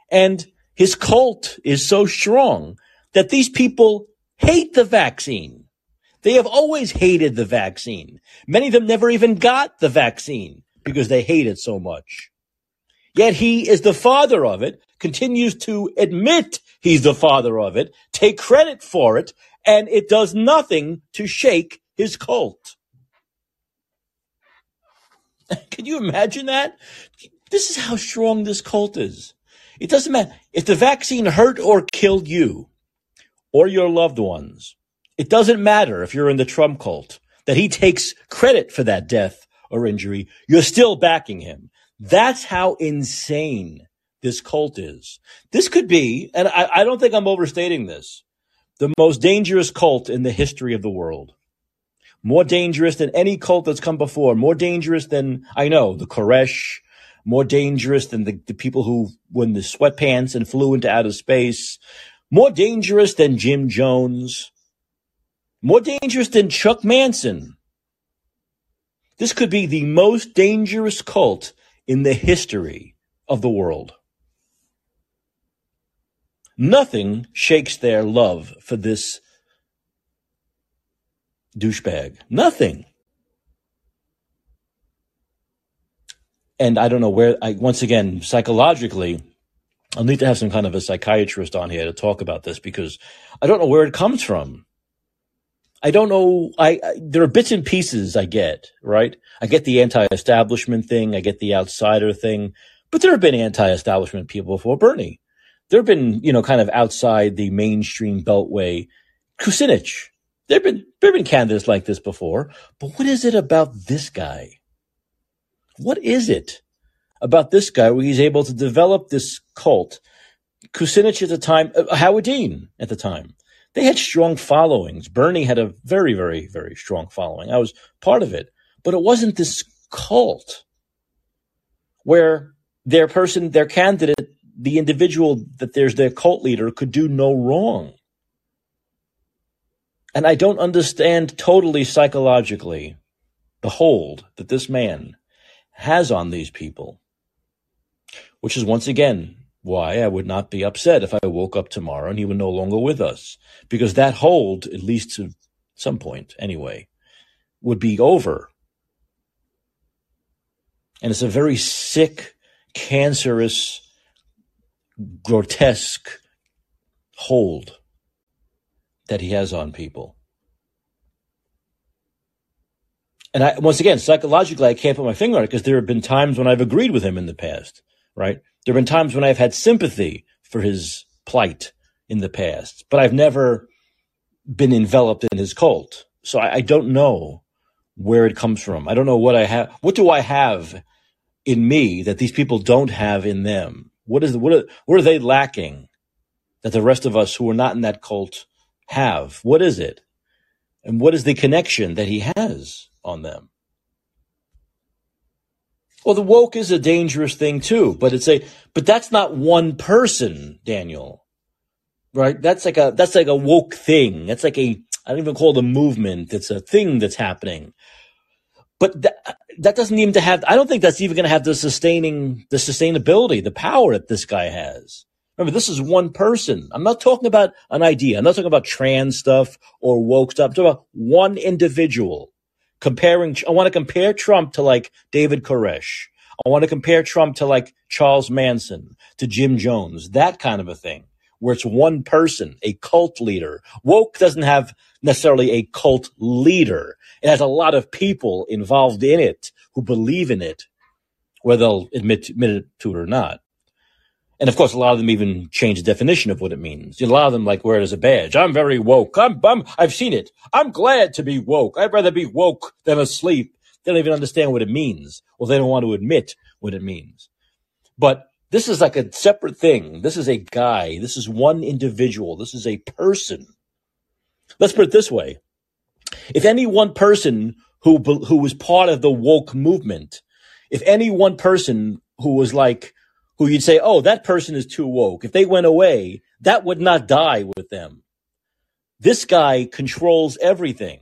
And his cult is so strong that these people hate the vaccine. They have always hated the vaccine. Many of them never even got the vaccine because they hate it so much. Yet he is the father of it, continues to admit he's the father of it, take credit for it, and it does nothing to shake his cult. Can you imagine that? This is how strong this cult is. It doesn't matter if the vaccine hurt or killed you or your loved ones. It doesn't matter if you're in the Trump cult that he takes credit for that death or injury. You're still backing him. That's how insane this cult is. This could be, and I, I don't think I'm overstating this, the most dangerous cult in the history of the world. More dangerous than any cult that's come before. More dangerous than, I know, the Koresh. More dangerous than the, the people who were in the sweatpants and flew into outer space more dangerous than Jim Jones, more dangerous than Chuck Manson. This could be the most dangerous cult in the history of the world. Nothing shakes their love for this douchebag. Nothing. And I don't know where, I, once again, psychologically, I'll need to have some kind of a psychiatrist on here to talk about this because I don't know where it comes from. I don't know. I, I, there are bits and pieces I get, right? I get the anti-establishment thing, I get the outsider thing, but there have been anti-establishment people before Bernie. There have been, you know, kind of outside the mainstream beltway Kucinich. There've been there've been candidates like this before, but what is it about this guy? What is it about this guy where he's able to develop this cult? Kucinich at the time, uh, Howard Dean at the time, they had strong followings. Bernie had a very, very, very strong following. I was part of it, but it wasn't this cult where their person, their candidate, the individual that there's their cult leader could do no wrong. And I don't understand totally psychologically the hold that this man has on these people, which is once again why I would not be upset if I woke up tomorrow and he were no longer with us, because that hold, at least to some point anyway, would be over. And it's a very sick, cancerous, grotesque hold that he has on people. And I, once again, psychologically, I can't put my finger on it because there have been times when I've agreed with him in the past, right? There have been times when I've had sympathy for his plight in the past, but I've never been enveloped in his cult. So I, I don't know where it comes from. I don't know what I have. What do I have in me that these people don't have in them? What is what are, what are they lacking that the rest of us who are not in that cult have? What is it? And what is the connection that he has on them? Well, the woke is a dangerous thing too, but it's a, but that's not one person, Daniel, right? That's like a, that's like a woke thing. That's like a, I don't even call it a movement. It's a thing that's happening. But that, that doesn't even to have, I don't think that's even going to have the sustaining, the sustainability, the power that this guy has. Remember, this is one person. I'm not talking about an idea. I'm not talking about trans stuff or woke stuff. I'm talking about one individual comparing, I want to compare Trump to like David Koresh. I want to compare Trump to like Charles Manson, to Jim Jones, that kind of a thing, where it's one person, a cult leader. Woke doesn't have necessarily a cult leader. It has a lot of people involved in it who believe in it, whether they'll admit, admit it to it or not. And of course, a lot of them even change the definition of what it means. A lot of them like wear it as a badge. I'm very woke. I'm, I'm, I've seen it. I'm glad to be woke. I'd rather be woke than asleep. They don't even understand what it means. Or they don't want to admit what it means. But this is like a separate thing. This is a guy. This is one individual. This is a person. Let's put it this way. If any one person who, who was part of the woke movement, if any one person who was like, who you'd say, oh, that person is too woke. If they went away, that would not die with them. This guy controls everything.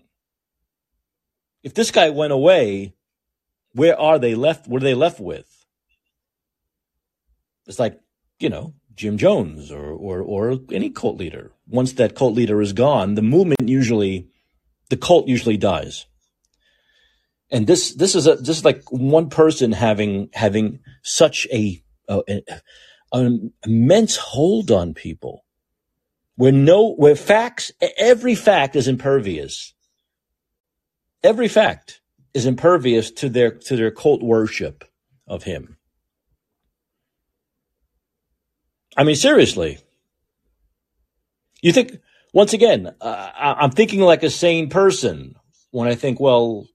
If this guy went away, where are they left? What are they left with? It's like, you know, Jim Jones or, or, or any cult leader. Once that cult leader is gone, the movement usually, the cult usually dies. And this, this is a, just like one person having, having such a an, an immense hold on people. Where no where facts every fact is impervious. Every fact is impervious to their to their cult worship of him. I mean seriously you think once again uh, i'm thinking like a sane person when i think well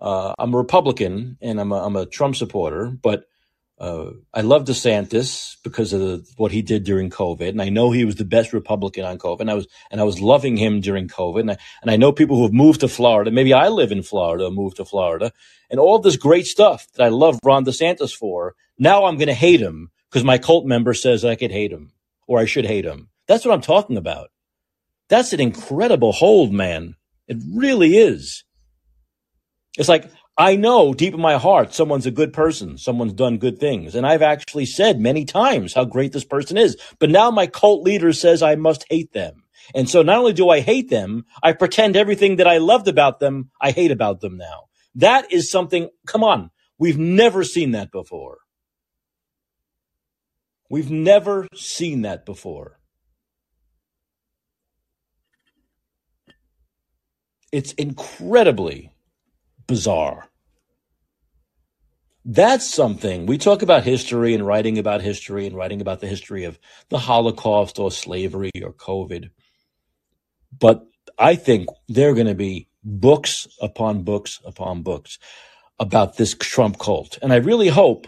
uh, i'm a republican and i'm a, I'm a trump supporter but uh, I love DeSantis because of the, what he did during COVID, and I know he was the best Republican on COVID. And I was and I was loving him during COVID, and I, and I know people who have moved to Florida. Maybe I live in Florida, moved to Florida, and all this great stuff that I love Ron DeSantis for. Now I'm going to hate him because my cult member says I could hate him or I should hate him. That's what I'm talking about. That's an incredible hold, man. It really is. It's like I know deep in my heart someone's a good person, someone's done good things. And I've actually said many times how great this person is. But now my cult leader says I must hate them. And so not only do I hate them, I pretend everything that I loved about them, I hate about them now. That is something, come on, we've never seen that before. We've never seen that before. It's incredibly bizarre. That's something we talk about history and writing about history and writing about the history of the Holocaust or slavery or COVID. But I think there are going to be books upon books upon books about this Trump cult. And I really hope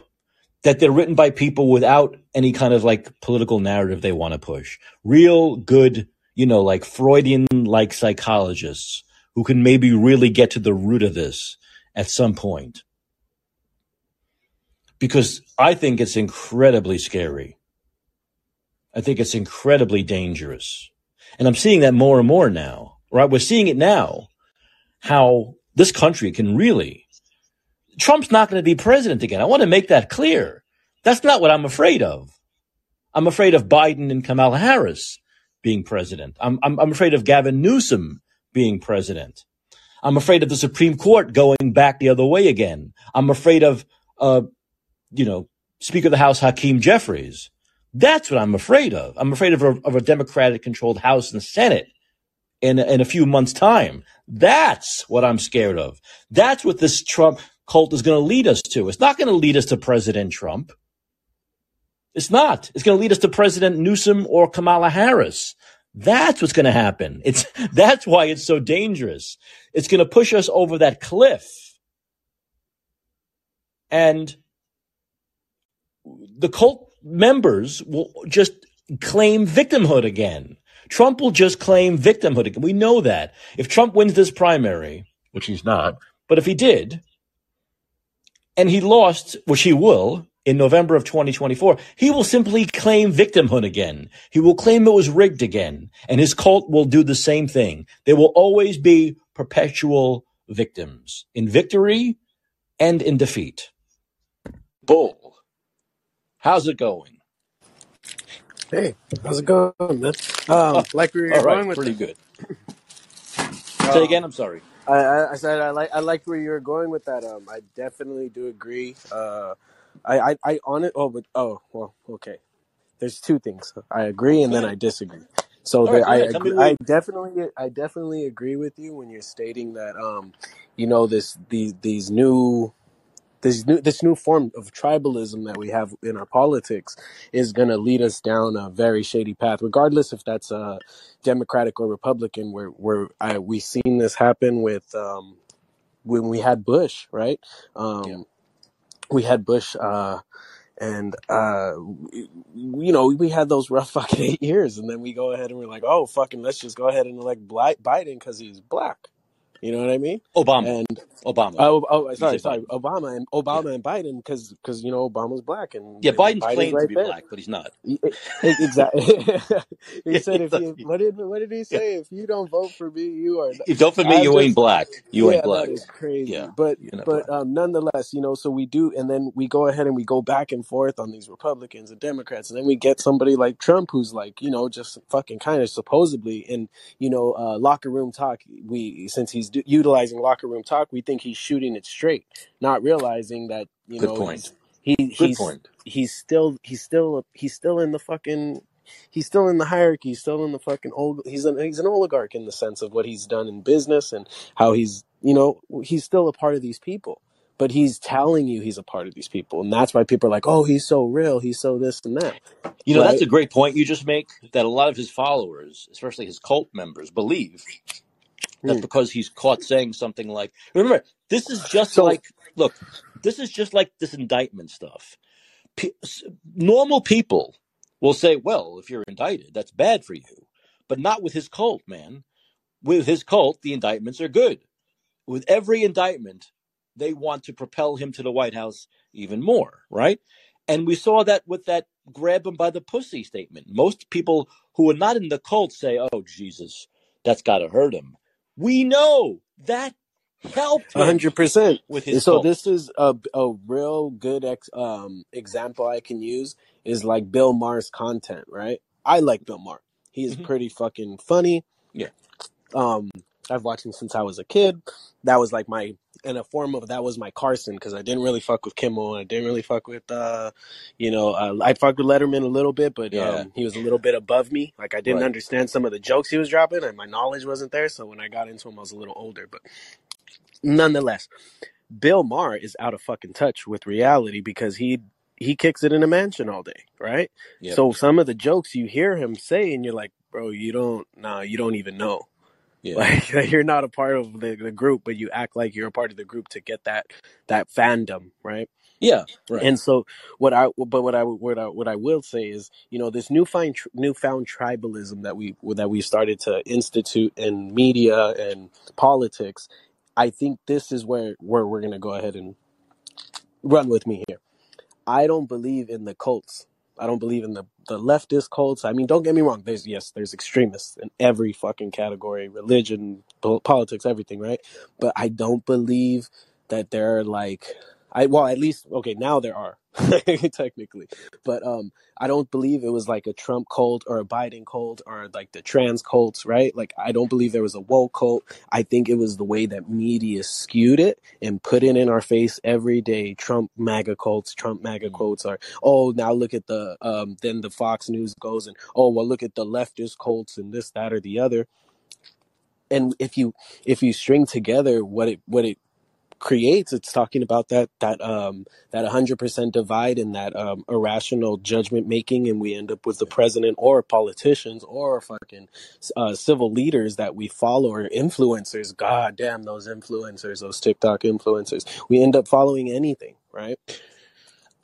that they're written by people without any kind of like political narrative they want to push. Real good, you know, like Freudian like psychologists who can maybe really get to the root of this at some point. Because I think it's incredibly scary. I think it's incredibly dangerous. And I'm seeing that more and more now, right? We're seeing it now, how this country can really Trump's not going to be president again. I want to make that clear. That's not what I'm afraid of. I'm afraid of Biden and Kamala Harris being president. I'm, I'm, I'm afraid of Gavin Newsom being president. I'm afraid of the Supreme Court going back the other way again. I'm afraid of, uh, you know, Speaker of the House Hakeem Jeffries. That's what I'm afraid of. I'm afraid of a, of a Democratic controlled House and Senate in, in a few months' time. That's what I'm scared of. That's what this Trump, cult is going to lead us to. It's not going to lead us to President Trump. It's not. It's going to lead us to President Newsom or Kamala Harris. That's what's going to happen. It's, that's why it's so dangerous. It's going to push us over that cliff. And the cult members will just claim victimhood again. Trump will just claim victimhood again. We know that. If Trump wins this primary, which he's not, but if he did, and he lost, which he will, in November of 2024, he will simply claim victimhood again. He will claim it was rigged again. And his cult will do the same thing. There will always be perpetual victims in victory and in defeat. Bull, how's it going? Hey, how's it going, man? Um, like we were All going right, with pretty good. Say again, I'm sorry. I, I, I said I like I liked where you were going with that. Um, I definitely do agree. Uh, I, I, I on it. Oh, but oh, well, okay. There's two things. I agree and then. I disagree. So All right, the, I ahead. Tell me agree, I definitely I definitely agree with you when you're stating that um, you know this these these new this new this new form of tribalism that we have in our politics is going to lead us down a very shady path regardless if that's a democratic or republican where where I, we seen this happen with um when we had bush right Yeah. We had bush uh and uh you know we had those rough fucking eight years and then we go ahead and we're like oh fucking let's just go ahead and elect biden because he's black you know what i mean Obama. and Obama. Oh, oh, sorry, sorry. Biden. Obama and Yeah. Obama and Biden, because because you know Obama's black and Yeah, Biden's Biden's claimed to be there. black, but he's not. Exactly. he said, "If you what did what did he yeah. say? If you don't vote for me, you are." Not. If don't for me, I'm you ain't black. You yeah, ain't black. that is crazy. Yeah, But but um, nonetheless, you know, so we do, and then we go ahead and we go back and forth on these Republicans and Democrats, and then we get somebody like Trump who's like, you know, just fucking kind of supposedly in you know uh, locker room talk. We since he's utilizing locker room talk, we think he's shooting it straight, not realizing that you Good know point. he's he Good he's point. he's still he's still he's still in the fucking he's still in the hierarchy he's still in the fucking old he's an he's an oligarch in the sense of what he's done in business and how he's you know he's still a part of these people but he's telling you he's a part of these people and that's why people are like oh he's so real he's so this and that You know, that's a great point you just make. That a lot of his followers, especially his cult members, believe that Hmm. because he's caught saying something like, remember, this is just so like, look, this is just like this indictment stuff. P- normal people will say, well, if you're indicted, that's bad for you. But not with his cult, man. With his cult, the indictments are good. With every indictment, they want to propel him to the White House even more, right? And we saw that with that grab him by the pussy statement. Most people who are not in the cult say, oh, Jesus, that's got to hurt him. We know that helped hundred percent. with his so cult. this is a a real good ex, um example I can use is like Bill Maher's content, right? I like Bill Maher. He's hmm pretty fucking funny. Yeah. Um, I've watched him since I was a kid. That was like my in a form of that was my Carson because I didn't really fuck with Kimmel and I didn't really fuck with uh, you know, uh, I fucked with Letterman a little bit, but Yeah. um, he was a little bit above me. Like I didn't Right. understand some of the jokes he was dropping and my knowledge wasn't there. So when I got into him, I was a little older, but nonetheless. Bill Maher is out of fucking touch with reality because he he kicks it in a mansion all day, right? Yep. So some of the jokes you hear him say and you're like, bro, you don't nah, you don't even know. Yeah. Like you're not a part of the, the group, but you act like you're a part of the group to get that that fandom, right? Yeah. Right. And so what I but what I what I what I will say is, you know, this newfound tr- newfound tribalism that we that we started to institute in media and politics, I think this is where where we're going to go ahead and run with me here. I don't believe in the cults. I don't believe in the, the leftist cults. I mean, don't get me wrong. There's yes, there's extremists in every fucking category, religion, po- politics, everything, right? But I don't believe that there are like I well, at least okay, now there are technically. But um I don't believe it was like a Trump cult or a Biden cult or like the trans cults, right? Like I don't believe there was a woke cult. I think it was the way that media skewed it and put it in our face every day. Trump MAGA cults, Trump MAGA Mm. quotes are, oh, now look at the, um, then the Fox News goes and, oh, well, look at the leftist cults and this, that, or the other. And if you, if you string together what it, what it creates, it's talking about that, that, um, that 100% divide and that, um, irrational judgment making. And we end up with the president or politicians or fucking, uh, civil leaders that we follow or influencers. God damn those influencers, those TikTok influencers. We end up following anything, right?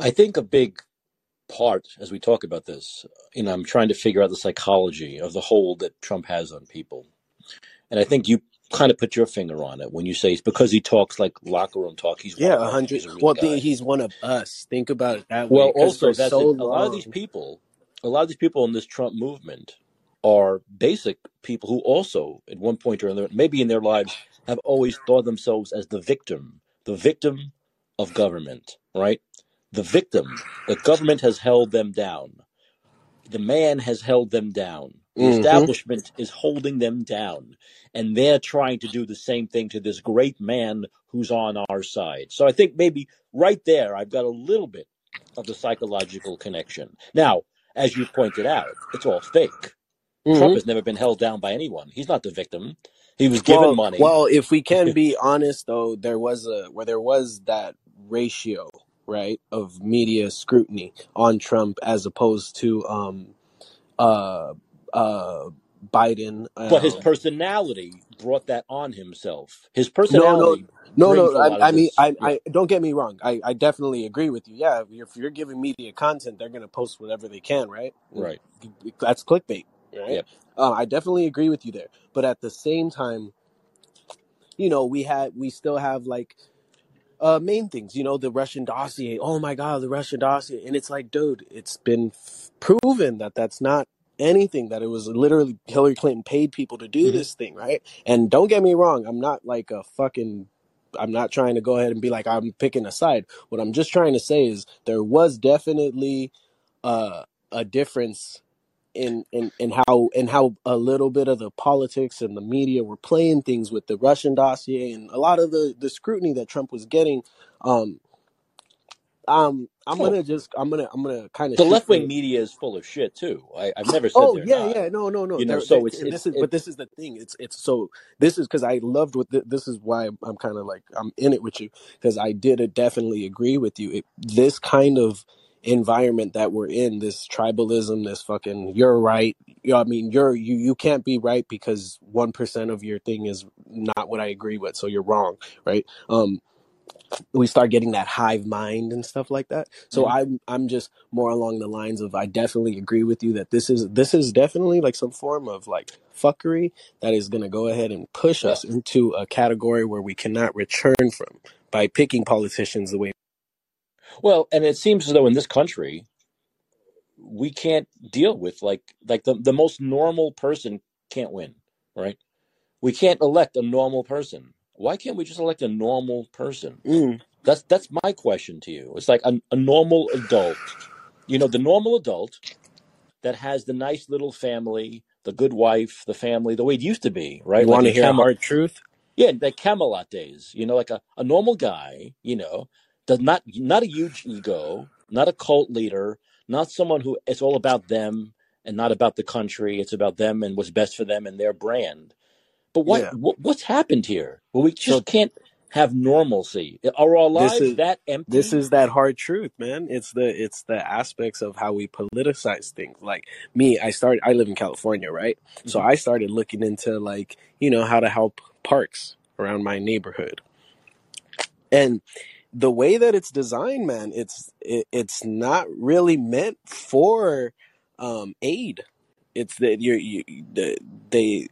I think a big part as we talk about this, you know, I'm trying to figure out the psychology of the hold that Trump has on people. And I think you kind of put your finger on it when you say it's because he talks like locker room talk. He's Yeah, a hundred. He's a real Well, guy. he's one of us. Think about it that way. Well, Because also that's so. A lot of these people, a lot of these people in this Trump movement are basic people who also, at one point or another, maybe in their lives, have always thought themselves as the victim, the victim of government, right? The victim. The government has held them down. The man has held them down. The hmm establishment is holding them down. And they're trying to do the same thing to this great man who's on our side. So I think maybe right there, I've got a little bit of the psychological connection. Now, as you pointed out, it's all fake. Trump hmm has never been held down by anyone. He's not the victim. He was given Well, money. well, if we can be honest, though, there was a where there was that ratio, right, of media scrutiny on Trump as opposed to um uh uh Biden. But his Um, personality brought that on himself. His no, no, personality no, brings no. a lot I, I of mean, this. I, Yeah. I don't get me wrong. I, I definitely agree with you. Yeah, if you're, if you're giving media content, they're gonna post whatever they can, right? Right. That's clickbait, right? Yep. Uh, I definitely agree with you there. But at the same time, you know, we had we still have like uh main things you know the russian dossier oh my god the russian dossier and it's like dude it's been f- proven that that's not anything that it was literally hillary clinton paid people to do hmm this thing right and don't get me wrong i'm not like a fucking i'm not trying to go ahead and be like i'm picking a side what i'm just trying to say is there was definitely uh a difference in in in how in how a little bit of the politics and the media were playing things with the Russian dossier and a lot of the the scrutiny that Trump was getting. Um, um, I'm Oh, gonna just I'm gonna I'm gonna kind of the left wing media is full of shit too. I, I've never said Oh they're yeah, not. yeah, no, no, no. You know, There, so there, it's and it's this is, it. but this is the thing. It's, it's so. This is because I loved what th- this is why I'm, I'm kind of like I'm in it with you because I did uh, definitely agree with you. It, this kind of environment that we're in, this tribalism, this fucking you're right. You know, I mean, you're you you can't be right because one percent of your thing is not what I agree with, so you're wrong, right? Um, we start getting that hive mind and stuff like that. So Mhm. I'm I'm just more along the lines of I definitely agree with you that this is this is definitely like some form of like fuckery that is going to go ahead and push Yeah. us into a category where we cannot return from by picking politicians the way. Well, and it seems as though in this country we can't deal with like like the the most normal person can't win, right? We can't elect a normal person. Why can't we just elect a normal person? Mm, That's that's my question to you. It's like a, a normal adult. You know, the normal adult that has the nice little family, the good wife, the family, the way it used to be, right? you Like want to hear hard truth? yeah, the Camelot days. You know, like a, a normal guy. You know, does not not a huge ego, not a cult leader, not someone who it's all about them and not about the country. It's about them and what's best for them and their brand. But what, Yeah. what what's happened here? Well, we So just can't have normalcy? Are our lives is that empty? this is that hard truth, man. It's the it's the aspects of how we politicize things. Like me, I started I live in California, right? So hmm I started looking into like, you know, how to help parks around my neighborhood. And the way that it's designed, man, it's it, it's not really meant for um aid. It's that you're you the they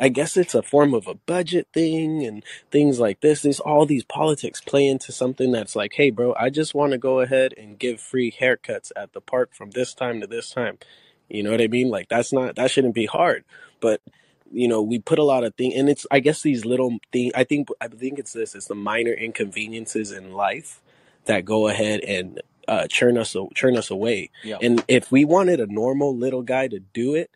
I guess it's a form of a budget thing and things like this. There's all these politics play into something that's like, hey, bro, I just want to go ahead and give free haircuts at the park from this time to this time. You know what I mean? Like that's not that shouldn't be hard. But you know, we put a lot of things, and it's I guess these little things. I think I think it's this. It's the minor inconveniences in life that go ahead and uh, churn us churn us away. Yeah. And if we wanted a normal little guy to do it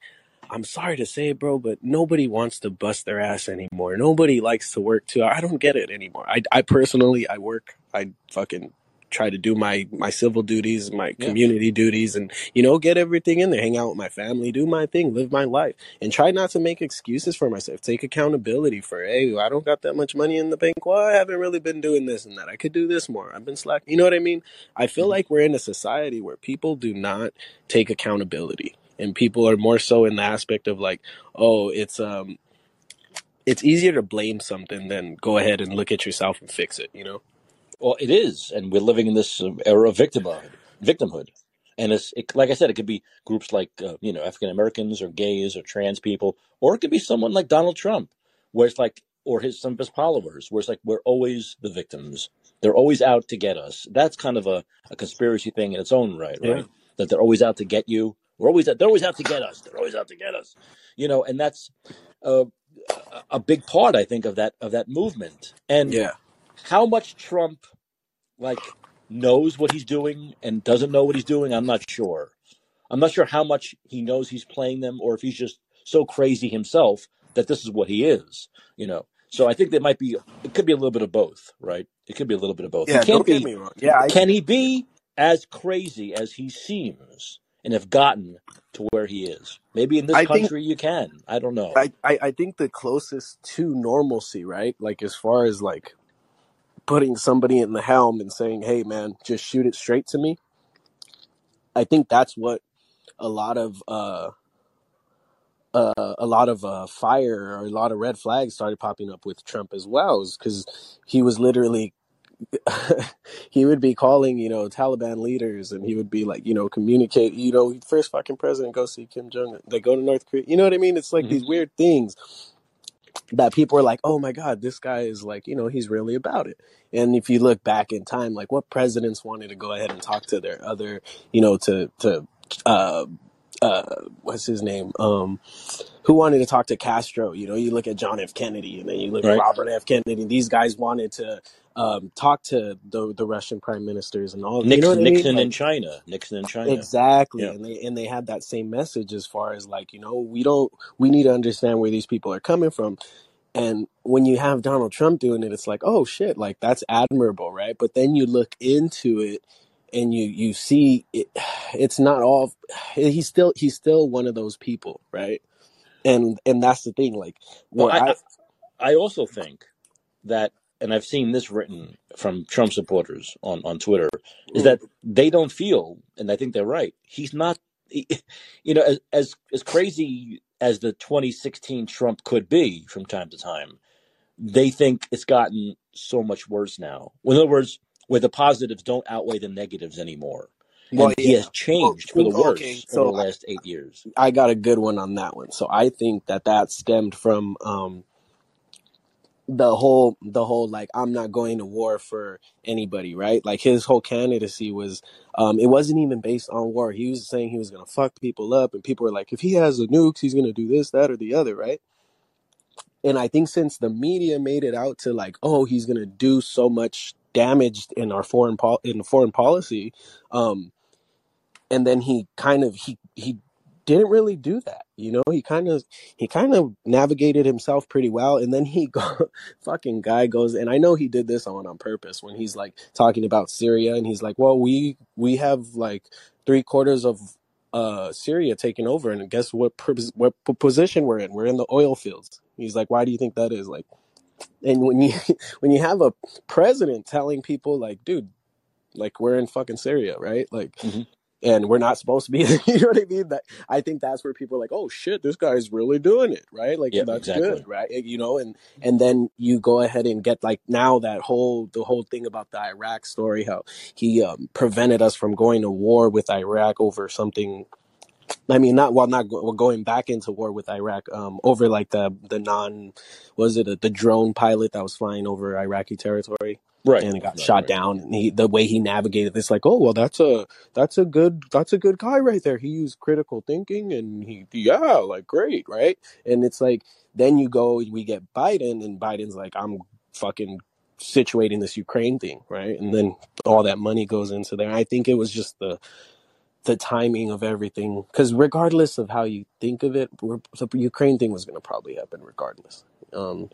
I'm sorry to say it, bro, but nobody wants to bust their ass anymore. Nobody likes to work too. I don't get it anymore. I, I personally, I work. I fucking try to do my my civil duties, my Yeah. community duties, and you know, get everything in there. Hang out with my family, do my thing, live my life, and try not to make excuses for myself. Take accountability for, hey, I don't got that much money in the bank. Well, I haven't really been doing this and that. I could do this more. I've been slack. You know what I mean? I feel hmm like we're in a society where people do not take accountability and people are more so in the aspect of like oh it's um it's easier to blame something than go ahead and look at yourself and fix it you know Well, it is, and we're living in this uh, era of victimhood. Victimhood, and it's it, like I said, it could be groups like uh, you know African Americans or gays or trans people, or it could be someone like Donald Trump, where it's like, or his some of his followers, where it's like we're always the victims. They're always out to get us. That's kind of a, a conspiracy thing in its own right, yeah right? That they're always out to get you. We're always they're always out to get us. They're always out to get us. You know, and that's uh, a a big part, I think, of that of that movement. And yeah how much Trump like knows what he's doing and doesn't know what he's doing, I'm not sure. I'm not sure how much he knows he's playing them or if he's just so crazy himself that this is what he is, you know. So I think there might be it could be a little bit of both, right? It could be a little bit of both. Yeah can't don't get me wrong yeah i can he be as crazy as he seems and have gotten to where he is? Maybe in this i think country you can. I don't know. I, I i think the closest to normalcy right like as far as like putting somebody in the helm and saying hey man just shoot it straight to me i think that's what a lot of uh uh, a lot of uh, fire or a lot of red flags started popping up with Trump as well, because he was literally he would be calling, you know, Taliban leaders, and he would be like, you know, communicate, you know, first fucking president go see Kim Jong Un, they go to North Korea, you know what I mean? It's like hmm these weird things that people are like, oh my god, this guy is like, you know, he's really about it. And if you look back in time, like what presidents wanted to go ahead and talk to their other, you know, to to uh uh what's his name um who wanted to talk to Castro. You know, you look at John F. Kennedy, and then you look at Right? Robert F. Kennedy. These guys wanted to um, talk to the the Russian prime ministers and all. You know what Nixon I mean? Nixon in China. Nixon in China. exactly, Yeah. and they and they had that same message as far as like you know we don't we need to understand where these people are coming from. And when you have Donald Trump doing it, it's like, oh shit, like that's admirable, right? But then you look into it and you you see it, it's not all he's still he's still one of those people, right? And and that's the thing, like Well, I, I I also think that, and I've seen this written from Trump supporters on, on Twitter, is mm, that they don't feel, and I think they're right. He's not, he- you know, as as as crazy as the 2016 Trump could be from time to time. They think it's gotten so much worse now. In other words, where the positives don't outweigh the negatives anymore, well, he has Well, changed for the okay, worse over the last eight years. I got a good one on that one. So I think that that stemmed from um the whole the whole like I'm not going to war for anybody, right? Like his whole candidacy was um it wasn't even based on war. He was saying he was gonna fuck people up and people were like, if he has the nukes, he's gonna do this, that, or the other, right? And I think since the media made it out to like, oh, he's gonna do so much damage in our foreign pol- in foreign policy, um, and then he kind of he he didn't really do that you know? He kind of he kind of navigated himself pretty well and then he go fucking guy goes and i know he did this on on purpose when he's like talking about syria and he's like well we we have like three quarters of uh syria taken over and guess what what position we're in? We're in the oil fields. He's like why do you think that is? Like and when you when you have a president telling people like, dude, like we're in fucking Syria, right? Like, hmm and we're not supposed to be. you know what I mean? That I think that's where people are like, oh shit, this guy's really doing it, right? Like Yeah, that's exactly. good, right? You know, and and then you go ahead and get like now that whole the whole thing about the Iraq story, how he um, prevented us from going to war with Iraq over something I mean, not while not go, well, going back into war with Iraq um, over like the the non, was it a, the drone pilot that was flying over Iraqi territory Right, and it got right, shot right. down. And he, the way he navigated, this, like, oh well, that's a that's a good that's a good guy right there. He used critical thinking and he yeah, like great, right? And it's like then you go, we get Biden, and Biden's like, I'm fucking situating this Ukraine thing, right? And then all that money goes into there. I think it was just the the timing of everything because regardless of how you think of it we're, the ukraine thing was going to probably happen regardless um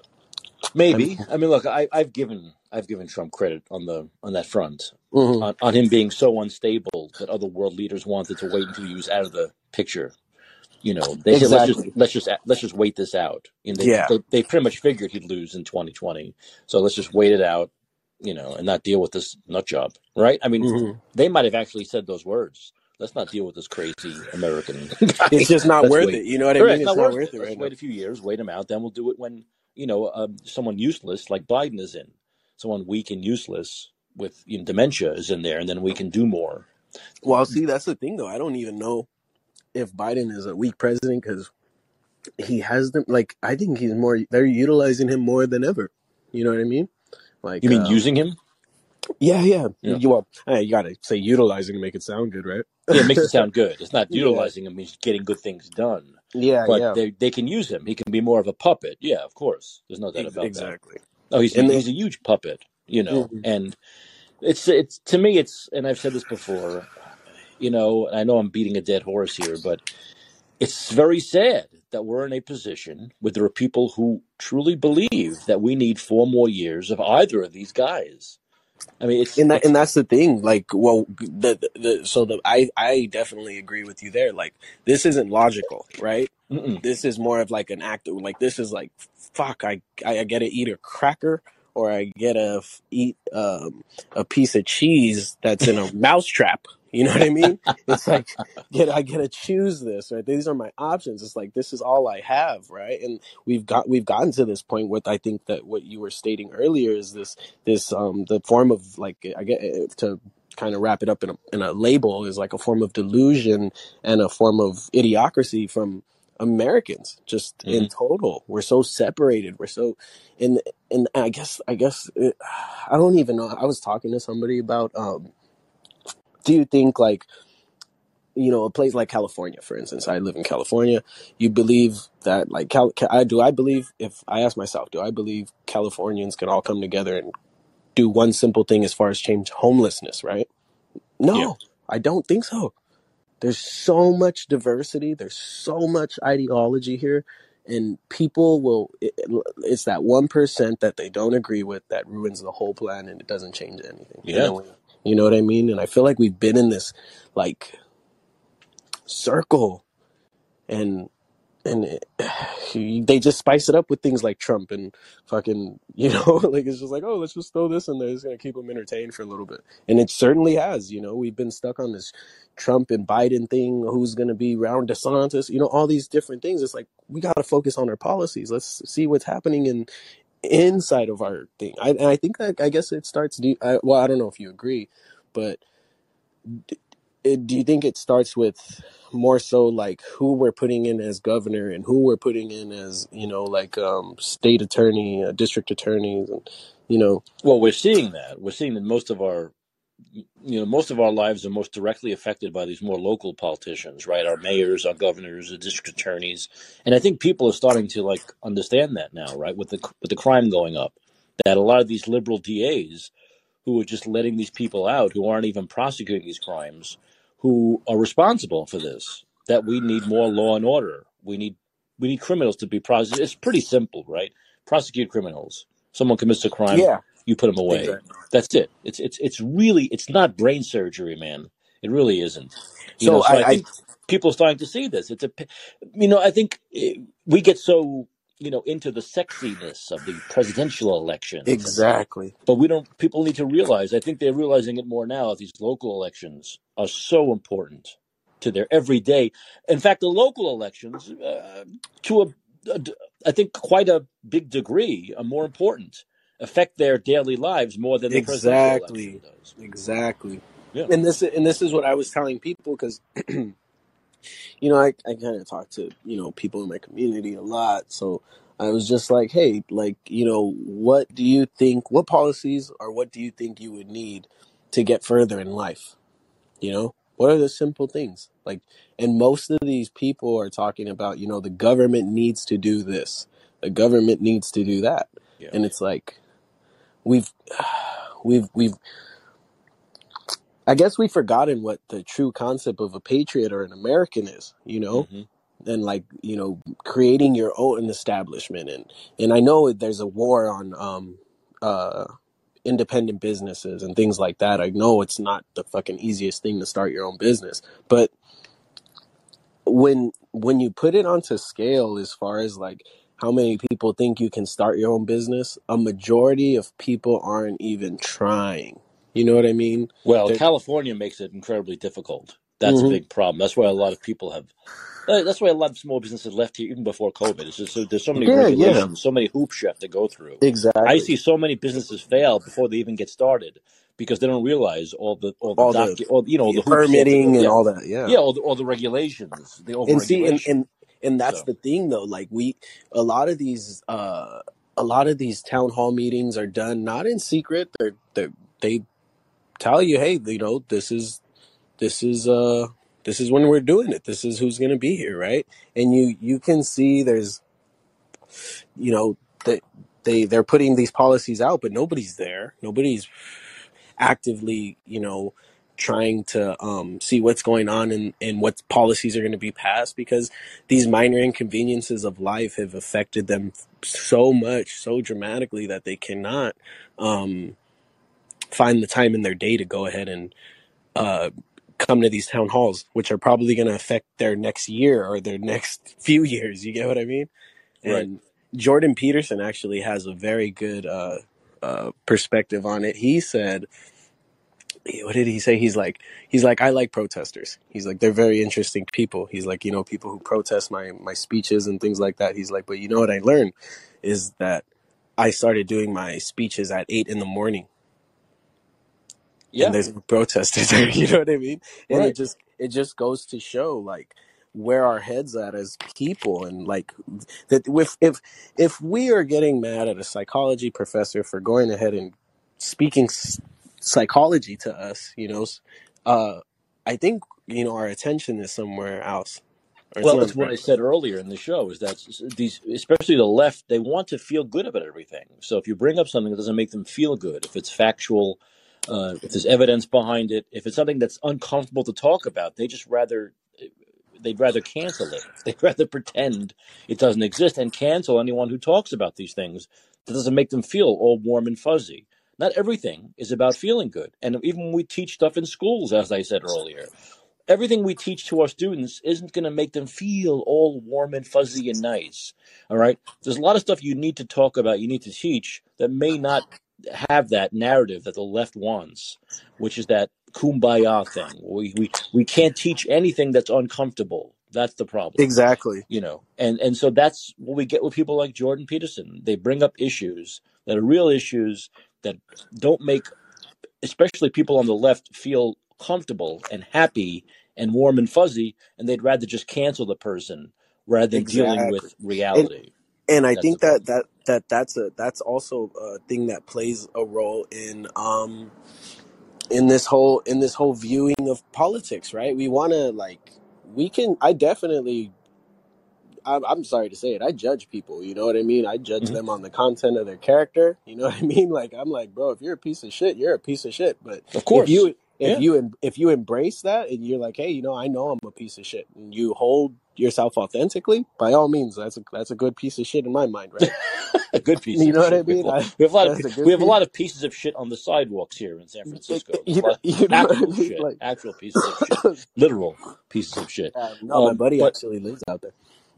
Maybe. I mean, look, I, I've given I've given Trump credit on the on that front, mhm, on, on him being so unstable that other world leaders wanted to wait until he was out of the picture. You know, they said let's just let's just let's just wait this out, and they yeah they, they pretty much figured he'd lose in 2020. So let's just wait it out, you know, and not deal with this nut job, right? I mean, hmm they might have actually said those words. Let's not deal with this crazy American it's just not worth wait. it you know what i mean It's it's not worth worth it. it Let's right wait a few years, wait him out. Then we'll do it when you know um, someone useless like Biden is in, someone weak and useless with you know, dementia is in there, and then we can do more. well see that's the thing though i don't even know if biden is a weak president because he has them like i think he's more they're utilizing him more than ever you know what i mean Like, You mean um using him? Yeah yeah Yeah. you well eh, you gotta say utilizing to make it sound good right Yeah, it makes it sound good. It's not yeah utilizing him; he's getting good things done. yeah But yeah they they can use him. He can be more of a puppet. Yeah, of course. There's no doubt ex- about that. exactly Oh, he's a, and then he's a huge puppet, you know. mhm. And it's it's to me, it's and I've said this before. You know, I know I'm beating a dead horse here, but it's very sad that we're in a position where there are people who truly believe that we need four more years of either of these guys. I mean, it's and that it's and that's the thing like well the, the, so the i i definitely agree with you there like this isn't logical right mm-mm. this is more of like an act of like this is like fuck i i, I gotta eat a cracker or i gotta eat um a piece of cheese that's in a mousetrap you know what i mean? It's like get i gotta choose this right? These are my options. It's like this is all i have right? And we've got we've gotten to this point with i think that what you were stating earlier is this this um the form of like i get eh, to kind of wrap it up in a, in a label is like a form of delusion and a form of idiocracy from Americans just hmm in total. We're so separated. We're so and and I guess I guess it, I don't even know. I was talking to somebody about um do you think like you know a place like California for instance I live in California you believe that like Cal, I do I believe if I ask myself do I believe Californians can all come together and do one simple thing as far as change homelessness right Yeah. no I don't think so there's so much diversity there's so much ideology here and people will it, it's that 1% that they don't agree with that ruins the whole plan and it doesn't change anything Yeah. then we, you know what i mean and i feel like we've been in this like circle and and it, they just spice it up with things like Trump and fucking, you know, like it's just like, oh, let's just throw this in there. It's gonna keep them entertained for a little bit, and it certainly has. You know, we've been stuck on this Trump and Biden thing. Who's gonna be around DeSantis? You know, all these different things. It's like we gotta focus on our policies. Let's see what's happening in inside of our thing. I and I think that I guess it starts. De- I, well, I don't know if you agree, but it, do you think it starts with more so like who we're putting in as governor and who we're putting in as you know like um state attorney uh, district attorneys and you know Well, we're seeing that. We're seeing that most of our you know most of our lives are most directly affected by these more local politicians right? Our mayors our governors the district attorneys. And i think people are starting to like understand that now right with the with the crime going up that a lot of these liberal das who are just letting these people out who aren't even prosecuting these crimes who are responsible for this that we need more law and order. We need we need criminals to be prosecuted it's pretty simple right? Prosecute criminals. Someone commits a crime yeah you put them away exactly that's it. It's it's it's really it's not brain surgery, man. It really isn't. You know, so so I i i think people are starting to see this. It's a you know, I think eh, we get so you know, into the sexiness of the presidential election Exactly. but we don't, people need to realize, I think they're realizing it more now, these local elections are so important to their everyday. In fact, the local elections, uh, to a, a, I think quite a big degree, are more important, affect their daily lives more than the Exactly. does. Exactly. Yeah. And this and this is what I was telling people because you know, I, I kind of talk to, you know, people in my community a lot. So I was just like, hey, like, you know, what do you think, what policies or what do you think you would need to get further in life? You know, what are the simple things? Like, and most of these people are talking about, you know, the government needs to do this, the government needs to do that. Yeah. And it's like, we've, we've, we've, I guess we've forgotten what the true concept of a patriot or an American is, you know? hmm and like you know creating your own establishment. And and i know there's a war on um uh independent businesses and things like that. I know it's not the fucking easiest thing to start your own business. But when when you put it onto scale as far as like how many people think you can start your own business a majority of people aren't even trying you know what i mean Well, They're, California makes it incredibly difficult. That's a Mhm. big problem. That's why a lot of people have. uh, That's why a lot of small businesses left here even before COVID. It's just so, there's so many yeah yeah regulations, so many hoops you have to go through. Exactly. I see so many businesses fail before they even get started because they don't realize all the all the all the all you know the the hoops they to permitting and Yeah, all that yeah yeah, all the, all the regulations, the and see and and and that's So the thing though like we a lot of these uh a lot of these town hall meetings are done not in secret. They're, they're they tell you hey you know this is this is uh this is when we're doing it. This is who's going to be here right? And you you can see there's you know that they they're putting these policies out but nobody's there. Nobody's actively you know trying to um, see what's going on and, and what policies are going to be passed because these minor inconveniences of life have affected them so much so dramatically that they cannot um, find the time in their day to go ahead and uh, come to these town halls which are probably going to affect their next year or their next few years you get what i mean? Right, and jordan peterson actually has a very good uh, uh, perspective on it. He said what did he say? He's like, he's like, I like protesters. He's like, they're very interesting people. He's like, you know, people who protest my my speeches and things like that. He's like, but you know what I learned is that I started doing my speeches at eight in the morning, Yeah. and there's protesters there. You know what I mean? And it just it just goes to show like where our heads at as people and like that if if if we are getting mad at a psychology professor for going ahead and speaking psychology to us you know uh i think you know our attention is somewhere else or Well, that's what I said earlier in the show is that s- these, especially the left, they want to feel good about everything. So if you bring up something that doesn't make them feel good, if it's factual, uh, if there's evidence behind it, if it's something that's uncomfortable to talk about, they just rather they'd rather cancel it. They'd rather pretend it doesn't exist and cancel anyone who talks about these things that doesn't make them feel all warm and fuzzy. Not everything is about feeling good. And even when we teach stuff in schools, as I said earlier, everything we teach to our students isn't going to make them feel all warm and fuzzy and nice. All right. There's a lot of stuff you need to talk about, you need to teach that may not have that narrative that the left wants, which is that kumbaya thing. We, we, we can't teach anything that's uncomfortable. That's the problem exactly you know and and so that's what we get with people like jordan peterson they bring up issues that are real issues that don't make especially people on the left feel comfortable and happy and warm and fuzzy and they'd rather just cancel the person rather than dealing with reality. and i that's think that that that that's a that's also a thing that plays a role in um in this whole in this whole viewing of politics right? We want to like we can i definitely I'm, I'm sorry to say it. I judge people. You know what I mean? I judge hmm them on the content of their character. You know what I mean? Like I'm like, bro, if you're a piece of shit, you're a piece of shit. But of course, if you if yeah you if you embrace that and you're like, hey, you know, I know I'm a piece of shit, and you hold yourself authentically, by all means, that's a that's a good piece of shit in my mind, right? a good piece You know what I shit we have, mean? I, we have a lot of a we have a lot of pieces of shit on the sidewalks here in san francisco You know, you know what I actual mean? shit Like, actual pieces of shit literal pieces of shit um, no, my um buddy but actually lives out there.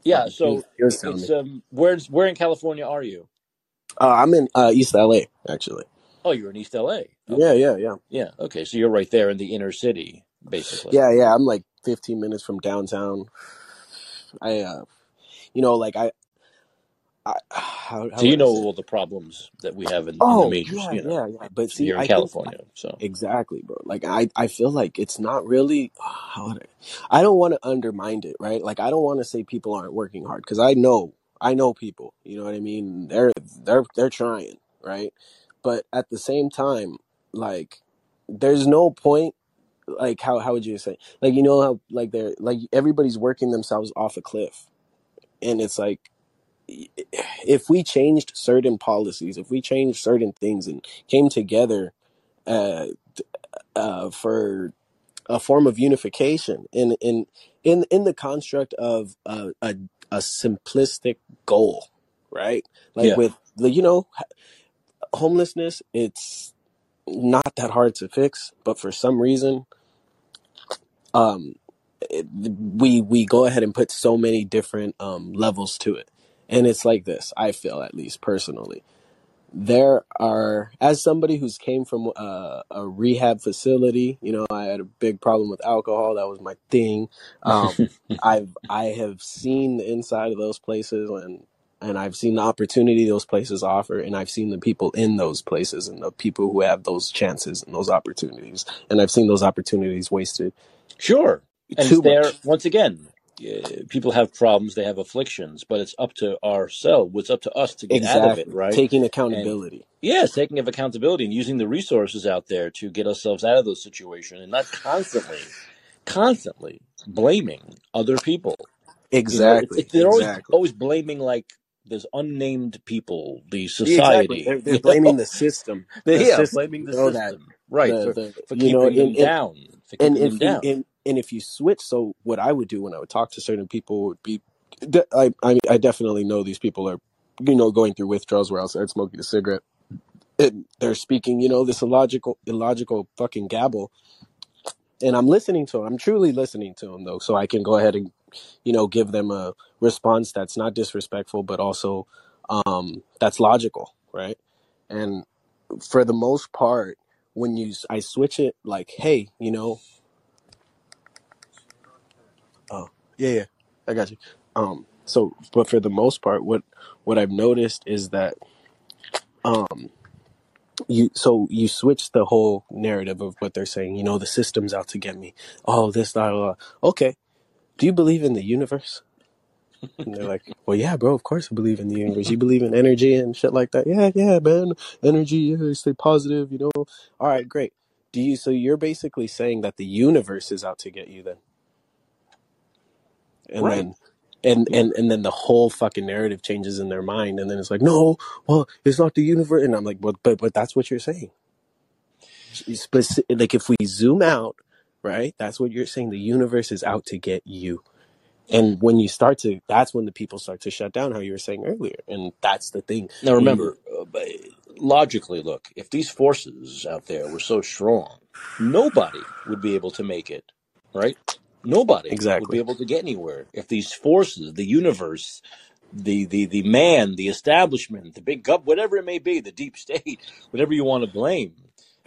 Yeah. So he was i- telling it's um, where's where in California are you? Uh, I'm in uh, East LA actually. Oh, you're in East LA. Yeah, yeah, yeah, Yeah. Okay. So you're right there in the inner city, basically. yeah, yeah. I'm like 15 minutes from downtown. I, uh, you know, like I, I how how So you know all the problems that we have in, in the Oh major, yeah, you know, yeah, yeah. But see, in I think So exactly, bro. Like I, I feel like it's not really. How would I? I don't want to undermine it, right? Like I don't want to say people aren't working hard because I know, I know people. You know what I mean? They're they're they're trying, right? But at the same time, like there's no point. Like how how would you say? Like you know how like they're like everybody's working themselves off a cliff, and it's like if we changed certain policies, if we changed certain things and came together uh, uh, for a form of unification in in in in the construct of a, a, a simplistic goal, right? Like yeah, with the you know homelessness, it's not that hard to fix, but for some reason, um, it, we we go ahead and put so many different um, levels to it, and it's like this. I feel at least personally there are as somebody who's came from a, a rehab facility you know i had a big problem with alcohol that was my thing um i've i have seen the inside of those places and and i've seen the opportunity those places offer and i've seen the people in those places and the people who have those chances and those opportunities and i've seen those opportunities wasted sure. And there much once again. Uh, People have problems, they have afflictions, but it's up to ourselves. It's up to us to get out of it, right? taking And accountability yes, taking of accountability and using the resources out there to get ourselves out of those situations and not constantly, constantly blaming other people. You know, it's, exactly they're always exactly always blaming like there's unnamed people, the exactly society, they're, they're blaming the system They're yeah, system blaming the know that system, right? the For the for you know keeping them and and down, for keeping if them down. and, and if you switch so what i would do when i would talk to certain people would be I, I i definitely know these people are you know going through withdrawals where outside smoking a cigarette. And they're speaking you know this illogical illogical fucking gabble. And i'm listening to them i'm truly listening to them though. So i can go ahead and you know give them a response that's not disrespectful but also um that's logical right? And for the most part when you i switch it like hey you know oh yeah yeah i got you um so but for the most part what what i've noticed is that um you so you switch the whole narrative of what they're saying you know the system's out to get me oh this that, that. okay do you believe in the universe And they're like, well, yeah, bro, of course I believe in the universe. You believe in energy and shit like that? Yeah, yeah, man. Energy, yeah, stay positive, you know? All right, great. Do you, so you're basically saying that the universe is out to get you then? And Right. then, and, Yeah. and, and then the whole fucking narrative changes in their mind. And then it's like, no, well, it's not the universe. And I'm like, but, but, but that's what you're saying. Speci- like if we zoom out, right? That's what you're saying. The universe is out to get you. And when you start to, that's when the people start to shut down, how you were saying earlier. And that's the thing. Now When you, remember, uh, logically, look, if these forces out there were so strong, nobody would be able to make it, right? Nobody exactly. would be able to get anywhere if these forces, the universe, the the the man, the establishment, the big gov, whatever it may be, the deep state, whatever you want to blame,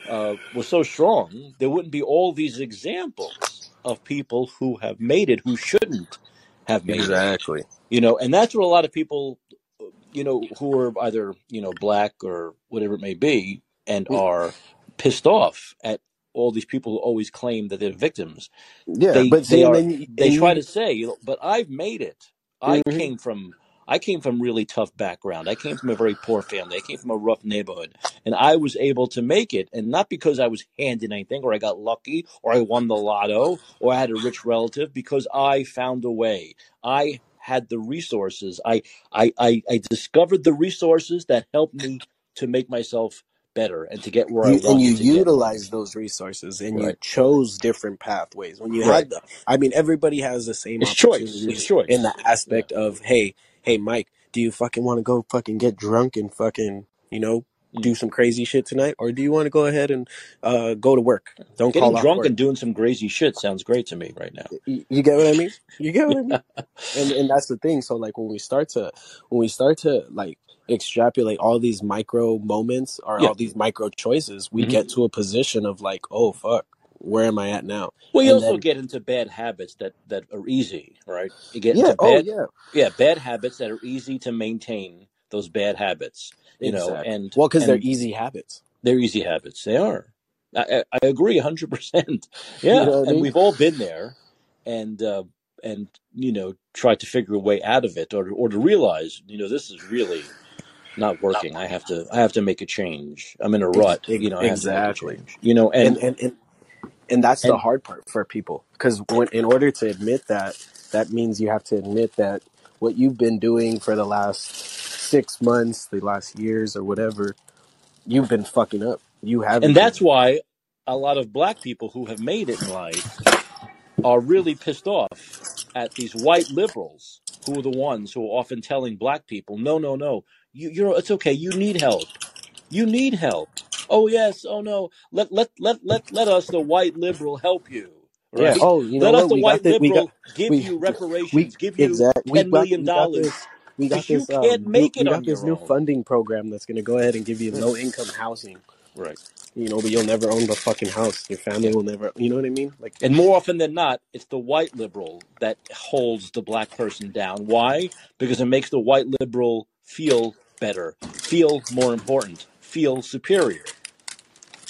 uh, was so strong, there wouldn't be all these examples of people who have made it who shouldn't have made it Exactly. you know and that's what a lot of people you know who are either you know black or whatever it may be and are pissed off at all these people who always claim that they're victims. Yeah. they But they are then, they try to say you know but i've made it. I mhm. came from i came from really tough background. I came from a very poor family. I came from a rough neighborhood. And i was able to make it. And not because i was handed anything or i got lucky or i won the lotto or i had a rich relative because i found a way. I had the resources. I i i, I discovered the resources that helped me to make myself better and to get where i you and you wanted to get utilize those resources and you chose different pathways when you right had the i mean everybody has the same it's choice it's choice in the yeah aspect of hey hey mike do you fucking want to go fucking get drunk and fucking you know do some crazy shit tonight, or do you want to go ahead and uh, go to work? Don't Getting call drunk work. and doing some crazy shit sounds great to me right now. You, you get what I mean? You get what I mean? And and that's the thing. So like when we start to when we start to like extrapolate all these micro moments or Yeah. all these micro choices, we Mhm. get to a position of like, oh fuck, where am I at now? Well, you And also then get into bad habits that that are easy, right? You get yeah, into oh bad, yeah, yeah, bad habits that are easy to maintain. Those bad habits, you know, and Well, because they're easy habits. they're easy habits. They are. I, I agree, hundred percent. You Yeah, know what I and mean? we've all been there, and uh, and you know, tried to figure a way out of it, or or to realize, you know, this is really not working. I have to I have to make a change. I'm in a rut. You know, I have to make a exactly. You know, And and and and and that's the hard part for people because when in order to admit that, that means you have to admit that what you've been doing for the last six months, the last years, or whatever, you've been fucking up. You haven't and been. that's why a lot of black people who have made it in life are really pissed off at these white liberals who are the ones who are often telling black people, no, no, no, you, you're, it's okay. You need help. You need help. Oh yes. Oh no. Let, let, let, let, let us, the white liberal, help you. Yeah. Oh, you know Let us, what? the We white got the got liberal, give we you we reparations, give you exact we $10 we got this we got this um new, make we got on this new own. funding program that's gonna go ahead and give you low income housing. Right. You know, but you'll never own the fucking house. Your family will never. You know what I mean? Like And more often than not, it's the white liberal that holds the black person down. Why? Because it makes the white liberal feel better, feel more important, feel superior.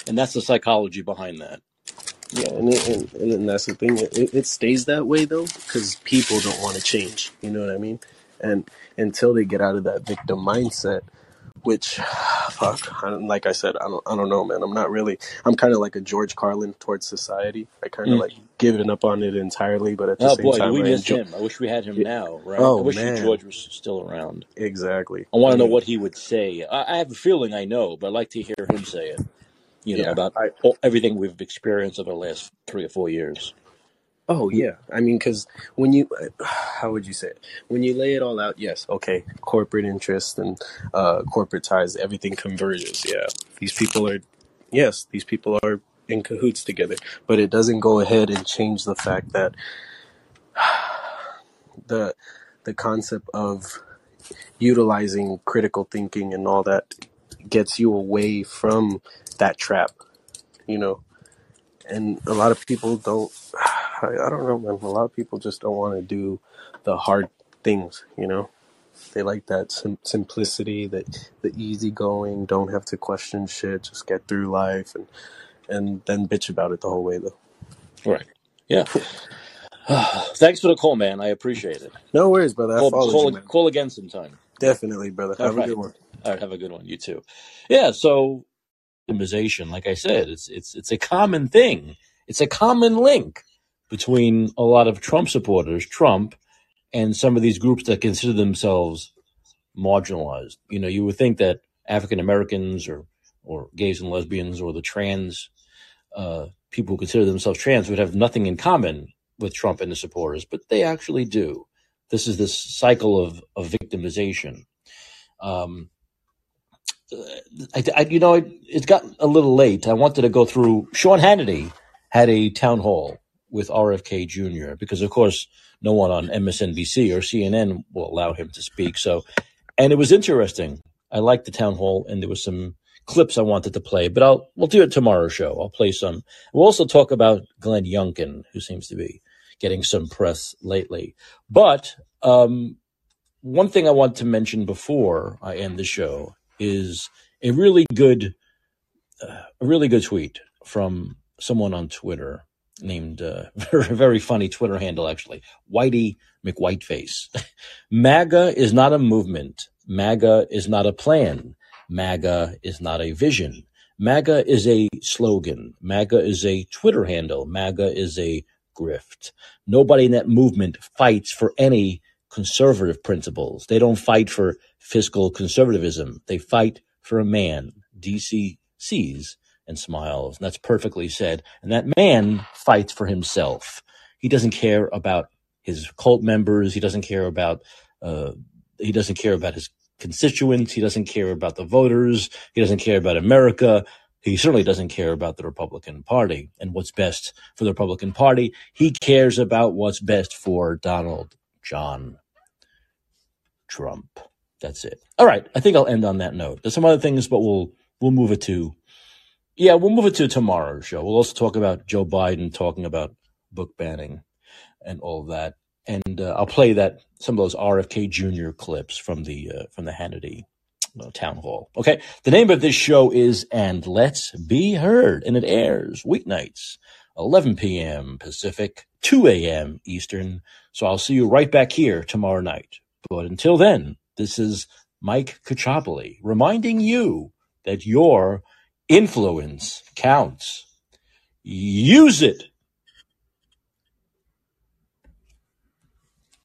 And that's the psychology behind that. Yeah, and, it, and and that's the thing. It, it stays that way though, because people don't want to change. You know what I mean? And until they get out of that victim mindset, which, fuck, I like I said, I don't, I don't know, man. I'm not really. I'm kind of like a George Carlin towards society. I kind of Mm. like given up on it entirely, but at the Oh same boy, time, we I miss enjoy. him. I wish we had him Yeah. now, right? I Oh wish man, George was still around. exactly. I want I to know what he would say. I, I have a feeling I know, but I'd like to hear him say it, you know, yeah. about I everything we've experienced over the last three or four years. Oh yeah, I mean, because when you, how would you say it? When you lay it all out, yes, okay, corporate interest and uh, corporate ties, everything converges. Yeah, these people are, yes, these people are in cahoots together, but it doesn't go ahead and change the fact that the the concept of utilizing critical thinking and all that gets you away from that trap. You know, and a lot of people don't I, I don't know man a lot of people just don't want to do the hard things you know they like that sim- simplicity that the easy going don't have to question shit just get through life and and then bitch about it the whole way though Right. Yeah. Thanks for the call, man. I appreciate it. no worries brother i Call, followed you man call again sometime. definitely brother All have a good one All right. Have a good one. You too. Yeah. So, optimization, like I said, it's it's it's a common thing. It's a common link between a lot of Trump supporters, Trump, and some of these groups that consider themselves marginalized. You know, you would think that African Americans or or gays and lesbians or the trans uh, people who consider themselves trans would have nothing in common with Trump and his supporters, but they actually do. This is this cycle of, of victimization. Um, I, I, you know, it, it got a little late. I wanted to go through. Sean Hannity had a town hall with RFK Jr. because, of course, no one on MSNBC or CNN will allow him to speak. So, and it was interesting. I liked the town hall, and there was some clips I wanted to play, but I'll we'll do it tomorrow's show. I'll play some. We'll also talk about Glenn Youngkin, who seems to be getting some press lately. But um, one thing I want to mention before I end the show is a really good, uh, a really good tweet from someone on Twitter named uh, very very funny Twitter handle actually, Whitey McWhiteface. MAGA is not a movement. MAGA is not a plan. MAGA is not a vision. MAGA is a slogan. MAGA is a Twitter handle. MAGA is a grift. Nobody in that movement fights for any conservative principles. They don't fight for fiscal conservatism. They fight for a man. DC sees and smiles. And that's perfectly said. And that man fights for himself. He doesn't care about his cult members. He doesn't care about, uh, he doesn't care about his constituents. He doesn't care about the voters. He doesn't care about America. He certainly doesn't care about the Republican Party and what's best for the Republican Party. He cares about what's best for Donald John Trump. That's it. All right. I think I'll end on that note. There's some other things, but we'll we'll move it to yeah, we'll move it to tomorrow's show. We'll also talk about Joe Biden talking about book banning and all of that. And uh, I'll play that some of those RFK Jr. clips from the uh, from the Hannity uh, town hall. Okay, the name of this show is "And Let's Be Heard," and it airs weeknights, 11 p.m. Pacific, 2 a.m. Eastern. So I'll see you right back here tomorrow night. But until then, this is Mike Caccioppoli reminding you that your influence counts. Use it